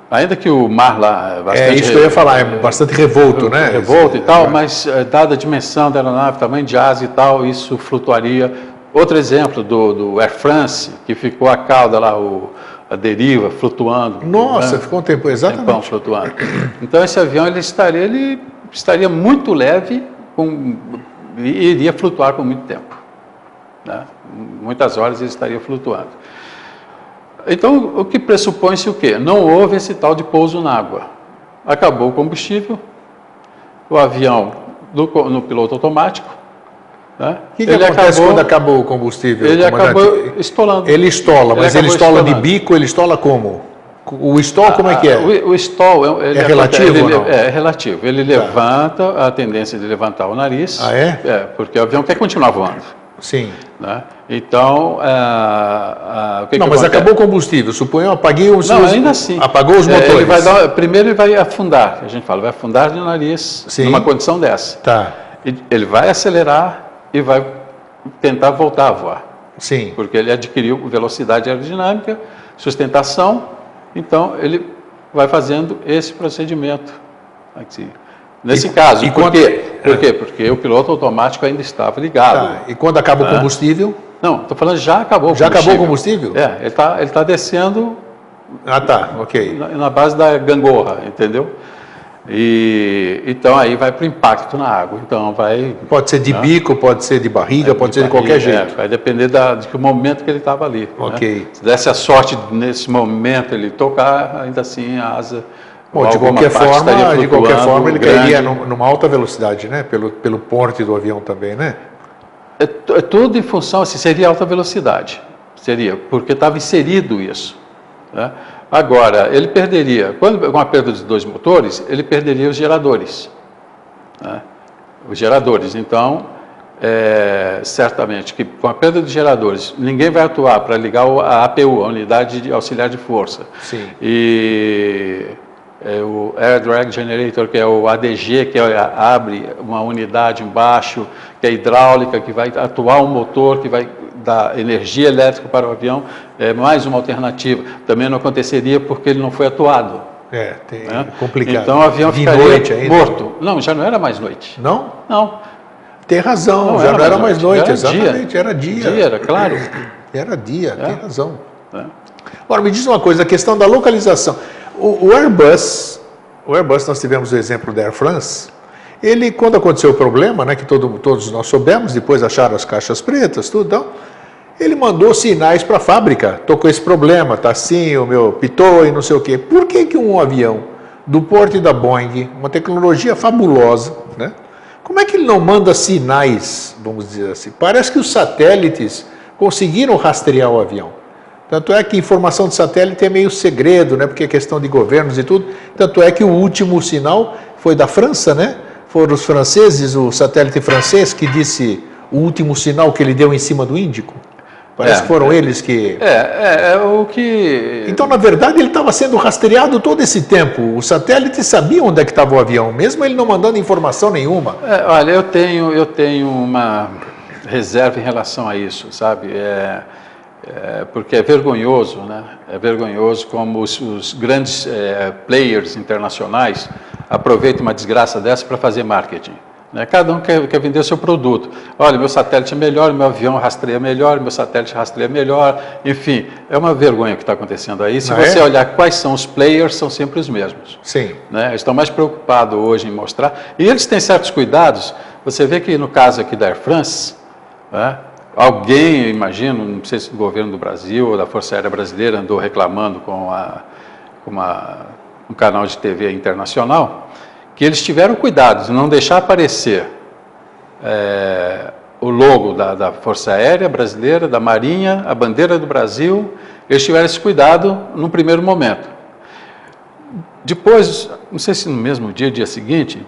ainda que o mar lá é bastante... É isso que eu ia falar, é bastante revolto, né? Revolto e tal, é. mas eh, dada a dimensão da aeronave, tamanho de asa e tal, isso flutuaria Outro exemplo do, do Air France, que ficou a cauda lá, o, a deriva, flutuando. Nossa, né? ficou um tempo, exatamente. Tempão flutuando. Então esse avião ele estaria, ele estaria muito leve com, e iria flutuar por muito tempo. Né? Muitas horas ele estaria flutuando. Então, o que pressupõe-se o quê? Não houve esse tal de pouso na água. Acabou o combustível, o avião no, no piloto automático, né? O que, que acontece acabou, quando acaba o combustível? Ele acabou estolando. Ele estola, ele mas ele estola de bico, ele estola como? O stall como é que é? O, o stall é, é relativo ele, é, é, relativo. Ele tá. levanta a tendência de levantar o nariz. Ah, é? É, porque o avião quer continuar voando. Sim. Né? Então, ah, ah, o que Não, que mas acontece? acabou o combustível. Suponho, apaguei os. Não, ainda assim. Apagou os motores. É, ele vai dar, primeiro ele vai afundar, a gente fala, vai afundar no nariz Sim. numa condição dessa. Tá. Ele vai acelerar e vai tentar voltar a voar. Sim. Porque ele adquiriu velocidade aerodinâmica, sustentação, então ele vai fazendo esse procedimento. Aqui. Nesse e, caso, e por, quando... quê? por quê? Porque o piloto automático ainda estava ligado. Tá. E quando acaba o né? combustível? Não, estou falando já acabou o já combustível. Já acabou o combustível? É, ele está ele tá descendo. Ah, tá, ok. Na, na base da gangorra, entendeu? E então aí vai para o impacto na água. Então vai. Pode ser de né? bico, pode ser de barriga, é, pode de ser barriga, de qualquer jeito. É, vai depender da, de que momento que ele estava ali. Né? Ok. Né? Se desse a sorte nesse momento ele tocar, ainda assim a asa. Bom, de qualquer forma, de qualquer forma ele grande. cairia numa alta velocidade, né? Pelo, pelo porte do avião também, né? É, é tudo em função, assim, seria alta velocidade, seria, porque estava inserido isso. Né? Agora, ele perderia, quando, com a perda dos dois motores, ele perderia os geradores. Né? Os geradores. Então, é, certamente que com a perda de geradores, ninguém vai atuar para ligar a APU, a Unidade de Auxiliar de Força. Sim. E é, o Air Drag Generator, que é o ADG, que é, abre uma unidade embaixo, que é hidráulica, que vai atuar um motor, que vai dar energia elétrica para o avião, é mais uma alternativa. Também não aconteceria porque ele não foi atuado. É, tem, né? complicado. Então o avião De ficaria noite ainda. morto. Não, já não era mais noite. Não? Não. Tem razão, não já era não era mais noite, era exatamente, dia. era dia. Dia, era claro. Era dia, é. tem razão. É. Agora, me diz uma coisa, a questão da localização. O, o Airbus, o Airbus, nós tivemos o exemplo da Air France, ele, quando aconteceu o problema, né, que todo, todos nós soubemos, depois acharam as caixas pretas, tudo, então, ele mandou sinais para a fábrica, estou com esse problema, tá assim, o meu pitou e não sei o quê. Por que, que um avião do porte da Boeing, uma tecnologia fabulosa, né? Como é que ele não manda sinais, vamos dizer assim? Parece que os satélites conseguiram rastrear o avião. Tanto é que informação de satélite é meio segredo, né? Porque é questão de governos e tudo. Tanto é que o último sinal foi da França, né? Foram os franceses, o satélite francês que disse o último sinal que ele deu em cima do Índico. Parece é, que foram é, eles que. É, é, é, o que. Então, na verdade, ele estava sendo rastreado todo esse tempo. O satélite sabia onde é que estava o avião, mesmo ele não mandando informação nenhuma. É, olha, eu tenho, eu tenho uma reserva em relação a isso, sabe? É, é porque é vergonhoso, né? É vergonhoso como os, os grandes é, players internacionais aproveitam uma desgraça dessa para fazer marketing. Né? Cada um quer, quer vender o seu produto. Olha, meu satélite é melhor, meu avião rastreia melhor, meu satélite rastreia melhor. Enfim, é uma vergonha o que está acontecendo aí. Se Não você é? olhar quais são os players, são sempre os mesmos. Sim. Né? Eles estão mais preocupados hoje em mostrar. E eles têm certos cuidados. Você vê que no caso aqui da Air France, né? Alguém, imagino, não sei se do governo do Brasil ou da Força Aérea Brasileira andou reclamando com, a, com uma, um canal de TV internacional que eles tiveram cuidado de não deixar aparecer é, o logo da, da, Força Aérea Brasileira, da Marinha, a bandeira do Brasil, eles tiveram esse cuidado num primeiro momento. Depois, não sei se no mesmo dia, dia seguinte,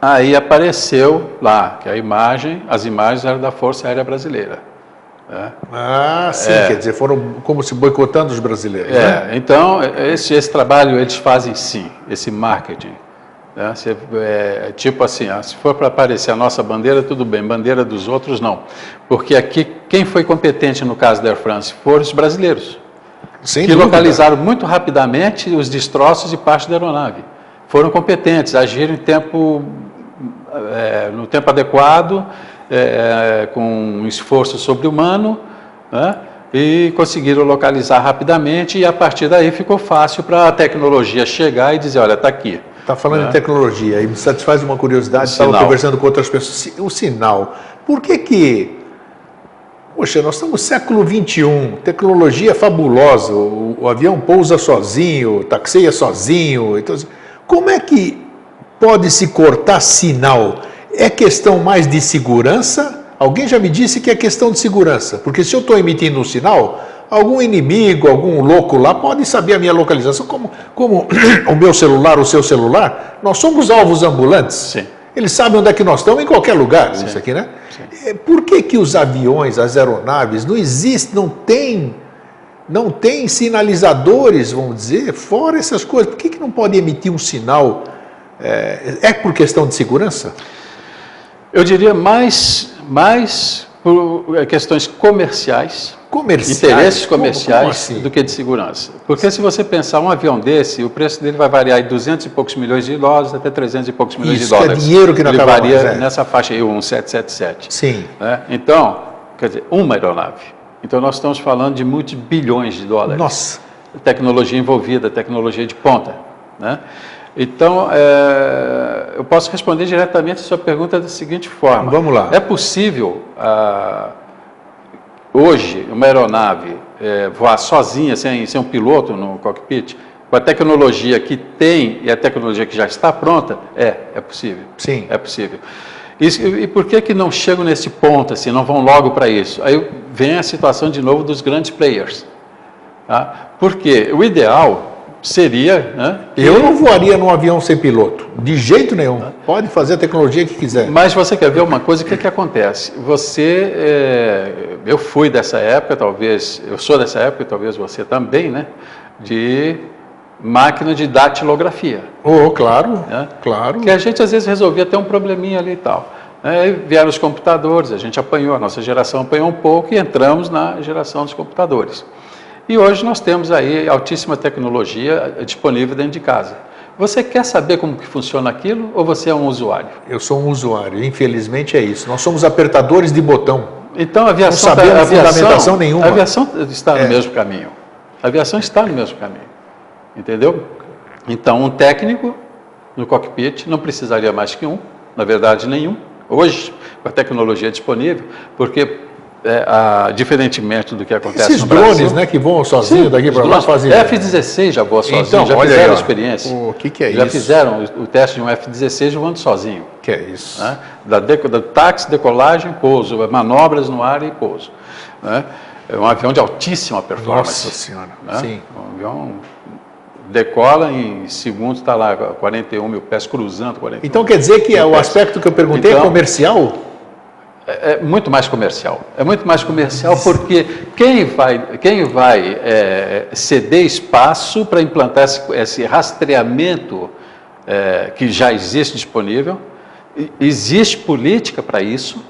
aí apareceu lá que a imagem, as imagens eram da Força Aérea Brasileira. Né? Ah, sim, é. quer dizer, foram como se boicotando os brasileiros. É, né? então esse, esse trabalho eles fazem sim, esse marketing. Né? É, tipo assim, ah, se for para aparecer a nossa bandeira, tudo bem, bandeira dos outros não. Porque aqui, quem foi competente no caso da Air France foram os brasileiros. Sem que dúvida. localizaram muito rapidamente os destroços e parte da aeronave. Foram competentes, agiram em tempo, é, no tempo adequado, é, com um esforço sobre-humano, né? e conseguiram localizar rapidamente, e a partir daí ficou fácil para a tecnologia chegar e dizer, olha, está aqui. Está falando é. em tecnologia e me satisfaz uma curiosidade, estava conversando com outras pessoas. O sinal, por que que... Poxa, nós estamos no século XXI, tecnologia fabulosa, o, o avião pousa sozinho, taxeia sozinho. Então, como é que pode se cortar sinal? É questão mais de segurança? Alguém já me disse que é questão de segurança, porque se eu estou emitindo um sinal, algum inimigo, algum louco lá pode saber a minha localização, como, como o meu celular, o seu celular. Nós somos alvos ambulantes. Sim. Eles sabem onde é que nós estamos em qualquer lugar, Sim. isso aqui, né? Sim. É, por que, que os aviões, as aeronaves, não existem, não tem, não tem sinalizadores, vamos dizer, fora essas coisas? Por que, que não pode emitir um sinal? É, é por questão de segurança? Eu diria mais, mais por questões comerciais comerciais, interesses comerciais assim? do que de segurança. Porque se você pensar um avião desse, o preço dele vai variar de 200 e poucos milhões de dólares até 300 e poucos milhões Isso, de dólares. Isso é dinheiro que não Ele acaba varia mais, é. nessa faixa aí, o 1777. Sim. Né? Então, quer dizer, uma aeronave. Então nós estamos falando de muitos bilhões de dólares. Nossa. Tecnologia envolvida, tecnologia de ponta. Né? Então, é, eu posso responder diretamente a sua pergunta da seguinte forma. Vamos lá. É possível... Ah, hoje uma aeronave é, voar sozinha, sem, sem um piloto no cockpit, com a tecnologia que tem e a tecnologia que já está pronta, é, é possível. Sim. É possível. E, e por que, que não chegam nesse ponto, assim, não vão logo para isso? Aí vem a situação de novo dos grandes players. Tá? Porque o ideal seria. Né, Eu não voaria num avião sem piloto, de jeito nenhum. Pode fazer a tecnologia que quiser. Mas você quer ver uma coisa? O que, que acontece? Você. É, eu fui dessa época, talvez. Eu sou dessa época, talvez você também, né? De máquina de datilografia. Oh, claro, né? claro. Que a gente às vezes resolvia ter um probleminha ali e tal. Aí vieram os computadores, a gente apanhou, a nossa geração apanhou um pouco e entramos na geração dos computadores. E hoje nós temos aí altíssima tecnologia disponível dentro de casa. Você quer saber como que funciona aquilo ou você é um usuário? Eu sou um usuário, infelizmente é isso. Nós somos apertadores de botão. Então a aviação, não sabemos tá, a aviação, fundamentação nenhuma. A aviação está é. no mesmo caminho. A aviação está no mesmo caminho. Entendeu? Então um técnico no cockpit não precisaria mais que um, na verdade nenhum. Hoje, com a tecnologia disponível, porque é, a, diferentemente do que acontece Esses no drones, Brasil. né, que voam sozinhos daqui para lá fazem... F-16 já voa sozinho, então, já fizeram a experiência. O que, que é já isso? Já fizeram o, o, teste de um F-16 voando sozinho. que é isso? Né? Da, deco, da táxi, decolagem, pouso, manobras no ar e pouso. Né? É um avião de altíssima performance. Nossa Senhora, né? sim. Um avião decola em segundos, está lá 41 mil pés cruzando 41 Então quer dizer que é o aspecto que eu perguntei é então, é comercial? É, é muito mais comercial. É muito mais comercial porque quem vai, quem vai é, ceder espaço para implantar esse, esse rastreamento é, que já existe disponível, existe política para isso,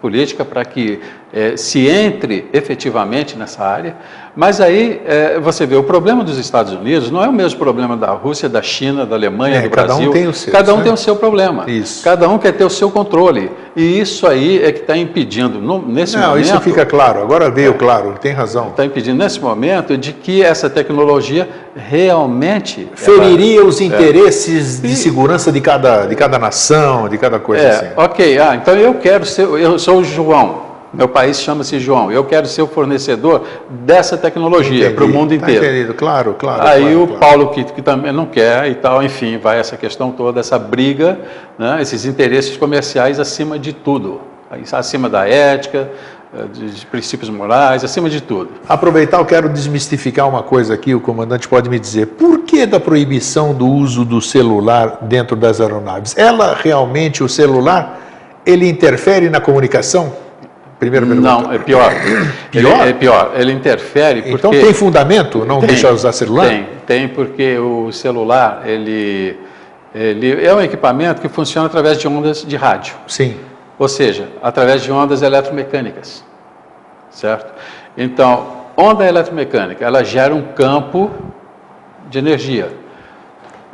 política para que é, se entre efetivamente nessa área, mas aí é, você vê, o problema dos Estados Unidos não é o mesmo problema da Rússia, da China, da Alemanha, é, do Brasil. Cada um tem o seu. Cada um né? tem o seu problema. Isso. Cada um quer ter o seu controle. E isso aí é que está impedindo, no, nesse não, momento... Não, isso fica claro. Agora veio é. claro, tem razão. Está impedindo, nesse momento, de que essa tecnologia realmente... Feriria ela, os é. interesses de segurança de cada, de cada nação, de cada coisa é, assim. Ok, ah, então eu quero ser... Eu sou o João Meu país chama-se João. Eu quero ser o fornecedor dessa tecnologia para o mundo tá inteiro. Entendido, claro, claro. Aí claro, o claro. Paulo Quito, que também não quer e tal, enfim, vai essa questão toda, essa briga, né, esses interesses comerciais acima de tudo, acima da ética, eh, de princípios morais, acima de tudo. Aproveitar, eu quero desmistificar uma coisa aqui, o comandante pode me dizer. Por que da proibição do uso do celular dentro das aeronaves? Ela realmente, o celular, ele interfere na comunicação? Primeira pergunta. Não, é pior. pior? Ele, é pior. Ele interfere porque... Então tem fundamento não tem, deixar usar celular? Tem, tem porque o celular, ele, ele é um equipamento que funciona através de ondas de rádio. Sim. Ou seja, através de ondas eletromecânicas, certo? Então, onda eletromecânica, ela gera um campo de energia.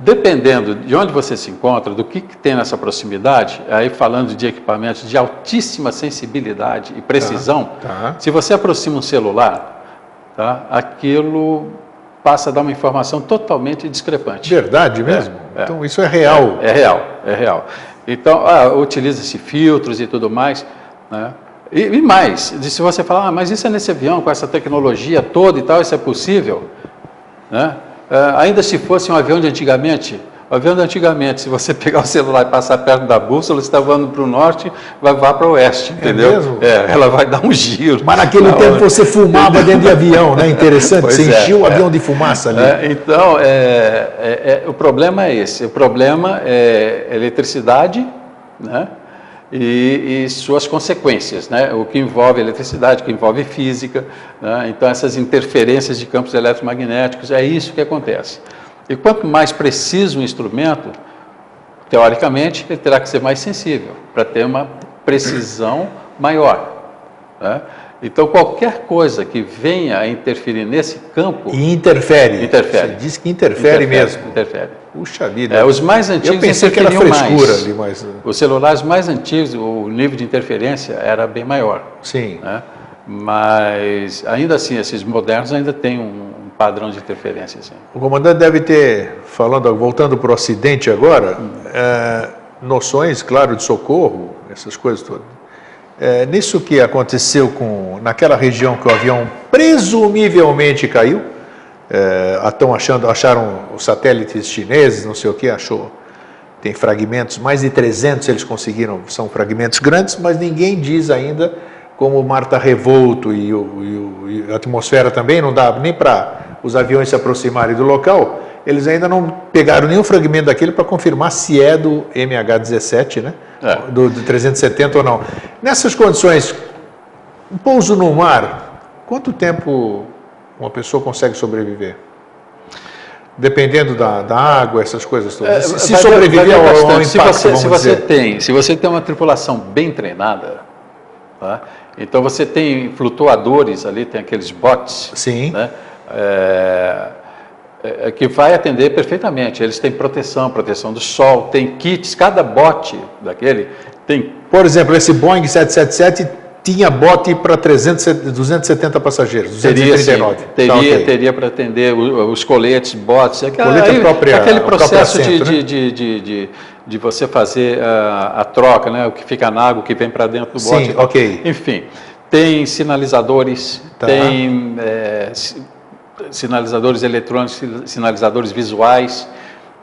Dependendo de onde você se encontra, do que, que, tem nessa proximidade, aí falando de equipamentos de altíssima sensibilidade e precisão, tá, tá. se você aproxima um celular, tá, aquilo passa a dar uma informação totalmente discrepante. Verdade mesmo? É, é. Então isso é real? É, é real, é real. Então, ah, utiliza-se filtros e tudo mais, né? E, e, mais, se você falar, ah, mas isso é nesse avião, com essa tecnologia toda e tal, isso é possível? Né? Uh, ainda se fosse um avião de antigamente, o avião de antigamente, se você pegar o celular e passar perto da bússola, você está voando para o norte, vai voar para o oeste, é entendeu? É, mesmo? é ela vai dar um giro. Mas naquele tempo hora. você fumava dentro de avião, né? Interessante, pois você é, enchia o avião de fumaça ali. É, então, é, o problema é esse, o problema é eletricidade, né? E, e, suas consequências, né? o que envolve eletricidade, o que envolve física, né? então essas interferências de campos eletromagnéticos, é isso que acontece. E quanto mais preciso o instrumento, teoricamente, ele terá que ser mais sensível, para ter uma precisão maior. Né? Então, qualquer coisa que venha a interferir nesse campo. E interfere. Interfere. Você diz que interfere, interfere mesmo. Interfere. Puxa vida. É, os mais antigos Eu pensei que era frescura mais. ali, mas. Os celulares mais antigos, o nível de interferência era bem maior. Sim. Né? Mas, ainda assim, esses modernos ainda têm um padrão de interferência. Assim. O comandante deve ter, falando, voltando para o acidente agora, hum. é, noções, claro, de socorro, essas coisas todas. É, nisso que aconteceu com naquela região que o avião presumivelmente caiu, é, estão achando, acharam os satélites chineses, não sei o que, achou, tem fragmentos, mais de 300 eles conseguiram, são fragmentos grandes, mas ninguém diz ainda como o mar está revolto e, o, e, e a atmosfera também não dá nem para os aviões se aproximarem do local, eles ainda não pegaram nenhum fragmento daquele para confirmar se é do MH17, né? É. Do, do 370 ou não. Nessas condições, um pouso no mar, quanto tempo uma pessoa consegue sobreviver? Dependendo da, da água, essas coisas todas. É, se vai, sobreviver ao, ao, impacto, se você, se você tem, se você tem uma tripulação bem treinada, tá? então você tem flutuadores ali, tem aqueles bots. Sim. Né? É, é, é, que vai atender perfeitamente. Eles têm proteção, proteção do sol, tem kits, cada bote daquele tem. Por exemplo, esse Boeing 777 tinha bote para 270 passageiros, 239. Teria, teria, tá, okay. teria para atender os coletes, botes, aquela, Colete aí, própria, aquele processo de, né? de, de, de, de, você fazer a, a, troca, né? o que fica na água, o que vem para dentro do bote. Sim, ok. Enfim, tem sinalizadores, tá. tem é, sinalizadores eletrônicos, sinalizadores visuais,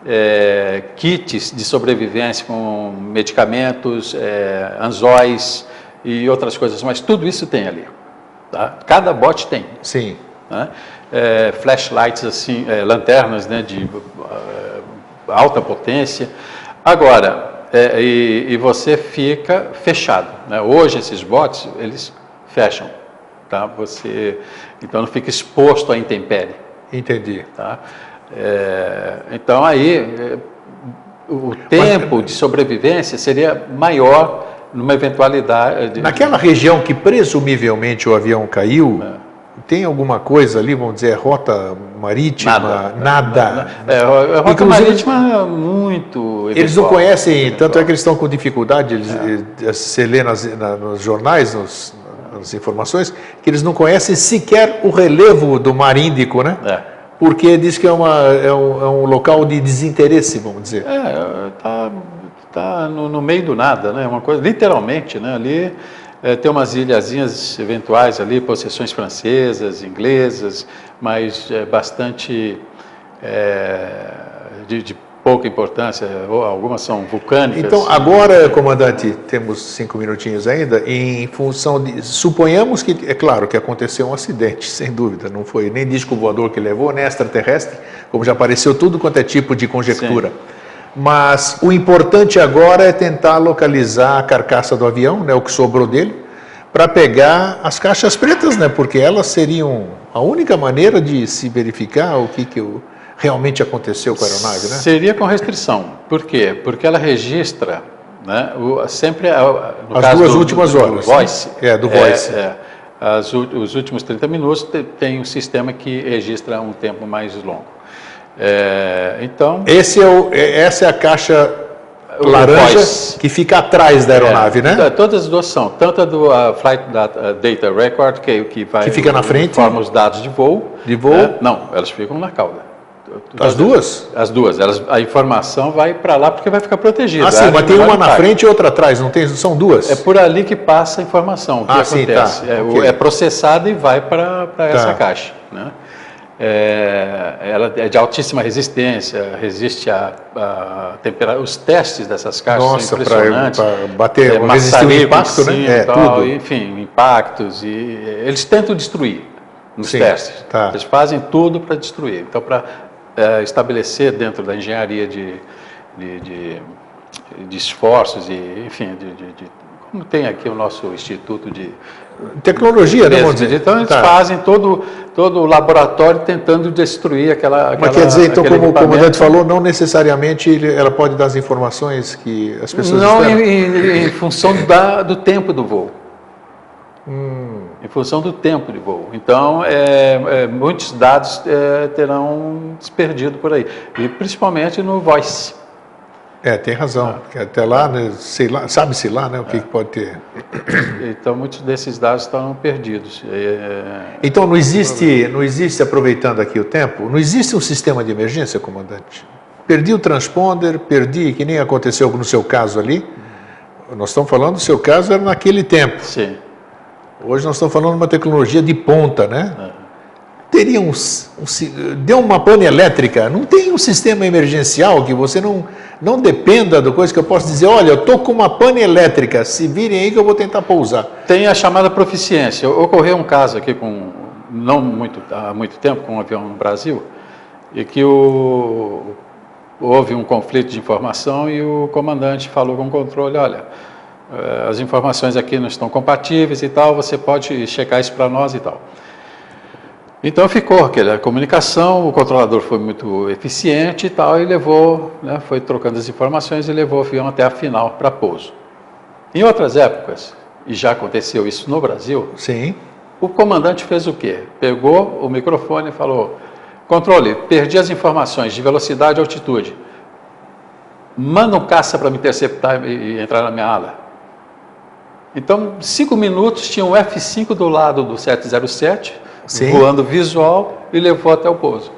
é, kits de sobrevivência com medicamentos, é, anzóis e outras coisas, mas tudo isso tem ali. Tá? Cada bote tem. Sim. Né? É, flashlights, assim, é, lanternas né, de é, alta potência. Agora, é, e, e, você fica fechado. Né? Hoje esses botes, eles fecham. Tá? Você então não fica exposto à intempérie. Entendi. Tá? É, então aí o tempo Mas, de sobrevivência seria maior numa eventualidade. Naquela região que presumivelmente o avião caiu, é. tem alguma coisa ali, vamos dizer, rota marítima? Nada. nada. nada. É, a rota Inclusive, marítima muito. Eventual, eles não conhecem, eventual. tanto é que eles estão com dificuldade, eles, é. você lê nas, na, nos jornais, nos, as informações, que eles não conhecem sequer o relevo do mar Índico, né? É. Porque diz que é, uma, é, um, é um local de desinteresse, vamos dizer. É, está tá no, no, meio do nada, né? Uma coisa, literalmente, né? Ali É, tem umas ilhazinhas eventuais ali, possessões francesas, inglesas, mas é, bastante é, de, de pouca importância, algumas são vulcânicas. Então, agora, comandante, temos cinco minutinhos ainda, em função de. Suponhamos que, é claro que aconteceu um acidente, sem dúvida, não foi nem disco voador que levou, nem extraterrestre, como já apareceu tudo quanto é tipo de conjectura. Sim. Mas o importante agora é tentar localizar a carcaça do avião, né, o que sobrou dele, para pegar as caixas pretas, né, porque elas seriam a única maneira de se verificar o que, que o realmente aconteceu com a aeronave, né? Seria com restrição. Por quê? Porque ela registra, né, o, sempre no as duas do, últimas do, do horas. Voice. Né? É, do Voice. É, é, as, os últimos 30 minutos tem um sistema que registra um tempo mais longo. É, então. Esse é o, é, essa é a caixa laranja que fica atrás da aeronave, é, né? Todas as duas são, tanto a do uh, Flight Data Record, que, que vai que fica na frente, forma os dados de voo. De voo? Né? Não, elas ficam na cauda. As duas? As duas. Elas, a informação vai para lá porque vai ficar protegida. Ah, sim, mas tem uma na frente e outra atrás, não tem? São duas? É por ali que passa a informação. Ah, acontece? Sim, tá. é, okay. é processada e vai para tá. essa caixa. Né? É, ela é de altíssima resistência, resiste a, a temperatura. Os testes dessas caixas Nossa, são impressionantes. Para bater, é, resistir o impacto, né? É, tal, tudo. Enfim, impactos. E eles tentam destruir nos Sim, testes. Tá. Eles fazem tudo para destruir. Então, para é, estabelecer dentro da engenharia de, de, de, de esforços e, enfim, de, de, como tem aqui o nosso Instituto de Tecnologia, né, Então eles tá. fazem todo, todo o laboratório tentando destruir aquela. aquela Mas quer dizer, então, como o comandante falou, não necessariamente ela pode dar as informações que as pessoas. Não, em, em, em, função da, do tempo do voo. Hum. Em função do tempo de voo. Então, é, é, muitos dados é, terão desperdido por aí. E principalmente no voice. É, tem razão. Porque até lá, né, lá sabe-se lá né, o que, é. que, pode ter. Então, muitos desses dados estão perdidos. É, é... Então, não existe, não existe, aproveitando aqui o tempo, não existe um sistema de emergência, comandante? Perdi o transponder, perdi, que nem aconteceu no seu caso ali. Nós estamos falando do seu caso, era naquele tempo. Sim. Hoje nós estamos falando de uma tecnologia de ponta, né? É teria um, um, deu uma pane elétrica, não tem um sistema emergencial que você não, não dependa da coisa que eu posso dizer, olha, eu estou com uma pane elétrica, se virem aí que eu vou tentar pousar. Tem a chamada proficiência. Ocorreu um caso aqui com, não muito, há muito tempo, com um avião no Brasil, e que o, houve um conflito de informação e o comandante falou com o controle, olha, eh, as informações aqui não estão compatíveis e tal, você pode checar isso para nós e tal. Então ficou aquela comunicação, o controlador foi muito eficiente e tal, e levou, né, foi trocando as informações e levou o avião até a final para pouso. Em outras épocas, e já aconteceu isso no Brasil, Sim. o comandante fez o quê? Pegou o microfone e falou: controle, perdi as informações de velocidade e altitude. Manda um caça para me interceptar e entrar na minha ala. Então, cinco minutos, tinha um F-5 do lado do 707, Sim. voando visual e levou até o pouso.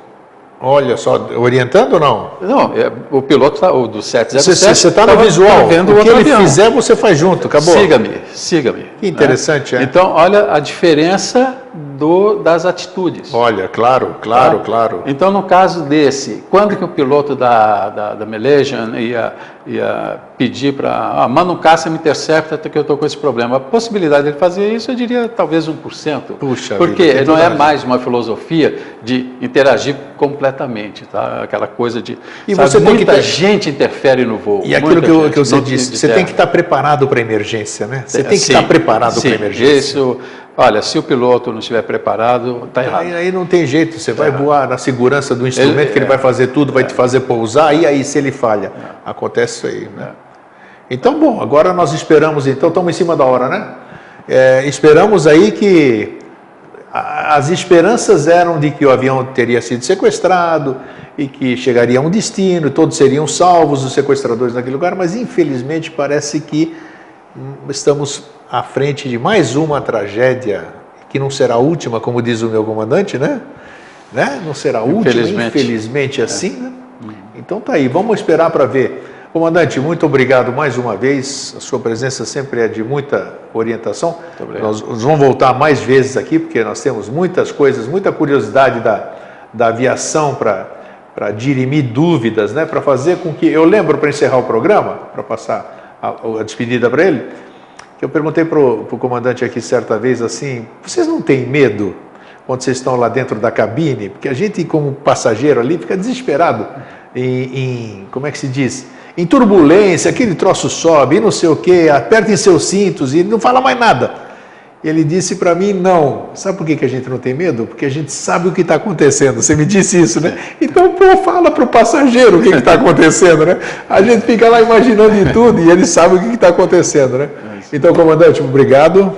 Olha só, orientando ou não? Não, é, o piloto tá, o do 707. Você está no visual. Tá vendo o que ele avião. fizer, você faz junto, acabou. Siga-me, siga-me. Que interessante, né? é. Então, olha a diferença do, das atitudes. Olha, claro, claro, tá? claro. Então, no caso desse, quando que o piloto da, da, da Malaysian ia, ia pedir para, ah, manda um caça me intercepta que eu estou com esse problema. A possibilidade de ele fazer isso, eu diria talvez 1%. Puxa Porque vida, não é mais uma filosofia de interagir completamente, tá? Aquela coisa de, e sabe, você muita ter... gente interfere no voo. E aquilo que, eu, que você disse, você tem que estar preparado para a emergência, né? Você tem que estar preparado para a emergência. Isso, Olha, se o piloto não estiver preparado, está errado. Aí, aí, não tem jeito, você tá vai errado. voar na segurança do instrumento, ele, que ele é, vai fazer tudo, vai é, te fazer pousar, e aí se ele falha, é. acontece isso aí. Né? É. Então, bom, agora nós esperamos, então, estamos em cima da hora, né? É, esperamos aí que as esperanças eram de que o avião teria sido sequestrado e que chegaria a um destino, todos seriam salvos, os sequestradores naquele lugar, mas infelizmente parece que hum, estamos à frente de mais uma tragédia, que não será a última, como diz o meu comandante, né? né? Não será a última, infelizmente, infelizmente assim, né? Então tá aí, vamos esperar para ver. Comandante, muito obrigado mais uma vez. A sua presença sempre é de muita orientação. Nós, nós, vamos voltar mais vezes aqui, porque nós temos muitas coisas, muita curiosidade da, da aviação para dirimir dúvidas, né? para fazer com que. Eu lembro para encerrar o programa, para passar a, a despedida para ele, que eu perguntei para o comandante aqui certa vez assim: vocês não têm medo quando vocês estão lá dentro da cabine? Porque a gente, como passageiro ali, fica desesperado em, em como é que se diz? em turbulência, aquele troço sobe e não sei o que, apertem seus cintos e não fala mais nada. Ele disse para mim, não. Sabe por que, que a gente não tem medo? Porque a gente sabe o que está acontecendo. Você me disse isso, né? Então, pô, fala para o passageiro o que está acontecendo, né? A gente fica lá imaginando de tudo e ele sabe o que está acontecendo, né? Então, comandante, obrigado.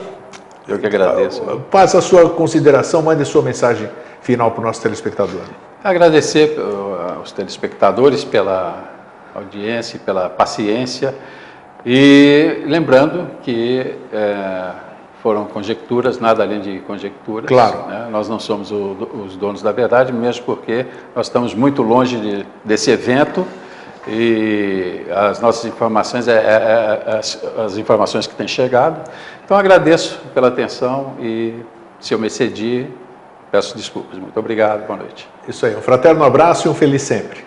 Eu que agradeço. Passa a sua consideração, mande a sua mensagem final para o nosso telespectador. Agradecer uh, aos telespectadores pela audiência pela paciência. E lembrando que é, foram conjecturas, nada além de conjecturas. Claro. Né? Nós não somos o, os donos da verdade, mesmo porque nós estamos muito longe de, desse evento e as nossas informações, é, é, é, as, as, informações que têm chegado. Então agradeço pela atenção e se eu me excedi, peço desculpas. Muito obrigado, boa noite. Isso aí, um fraterno abraço e um feliz sempre.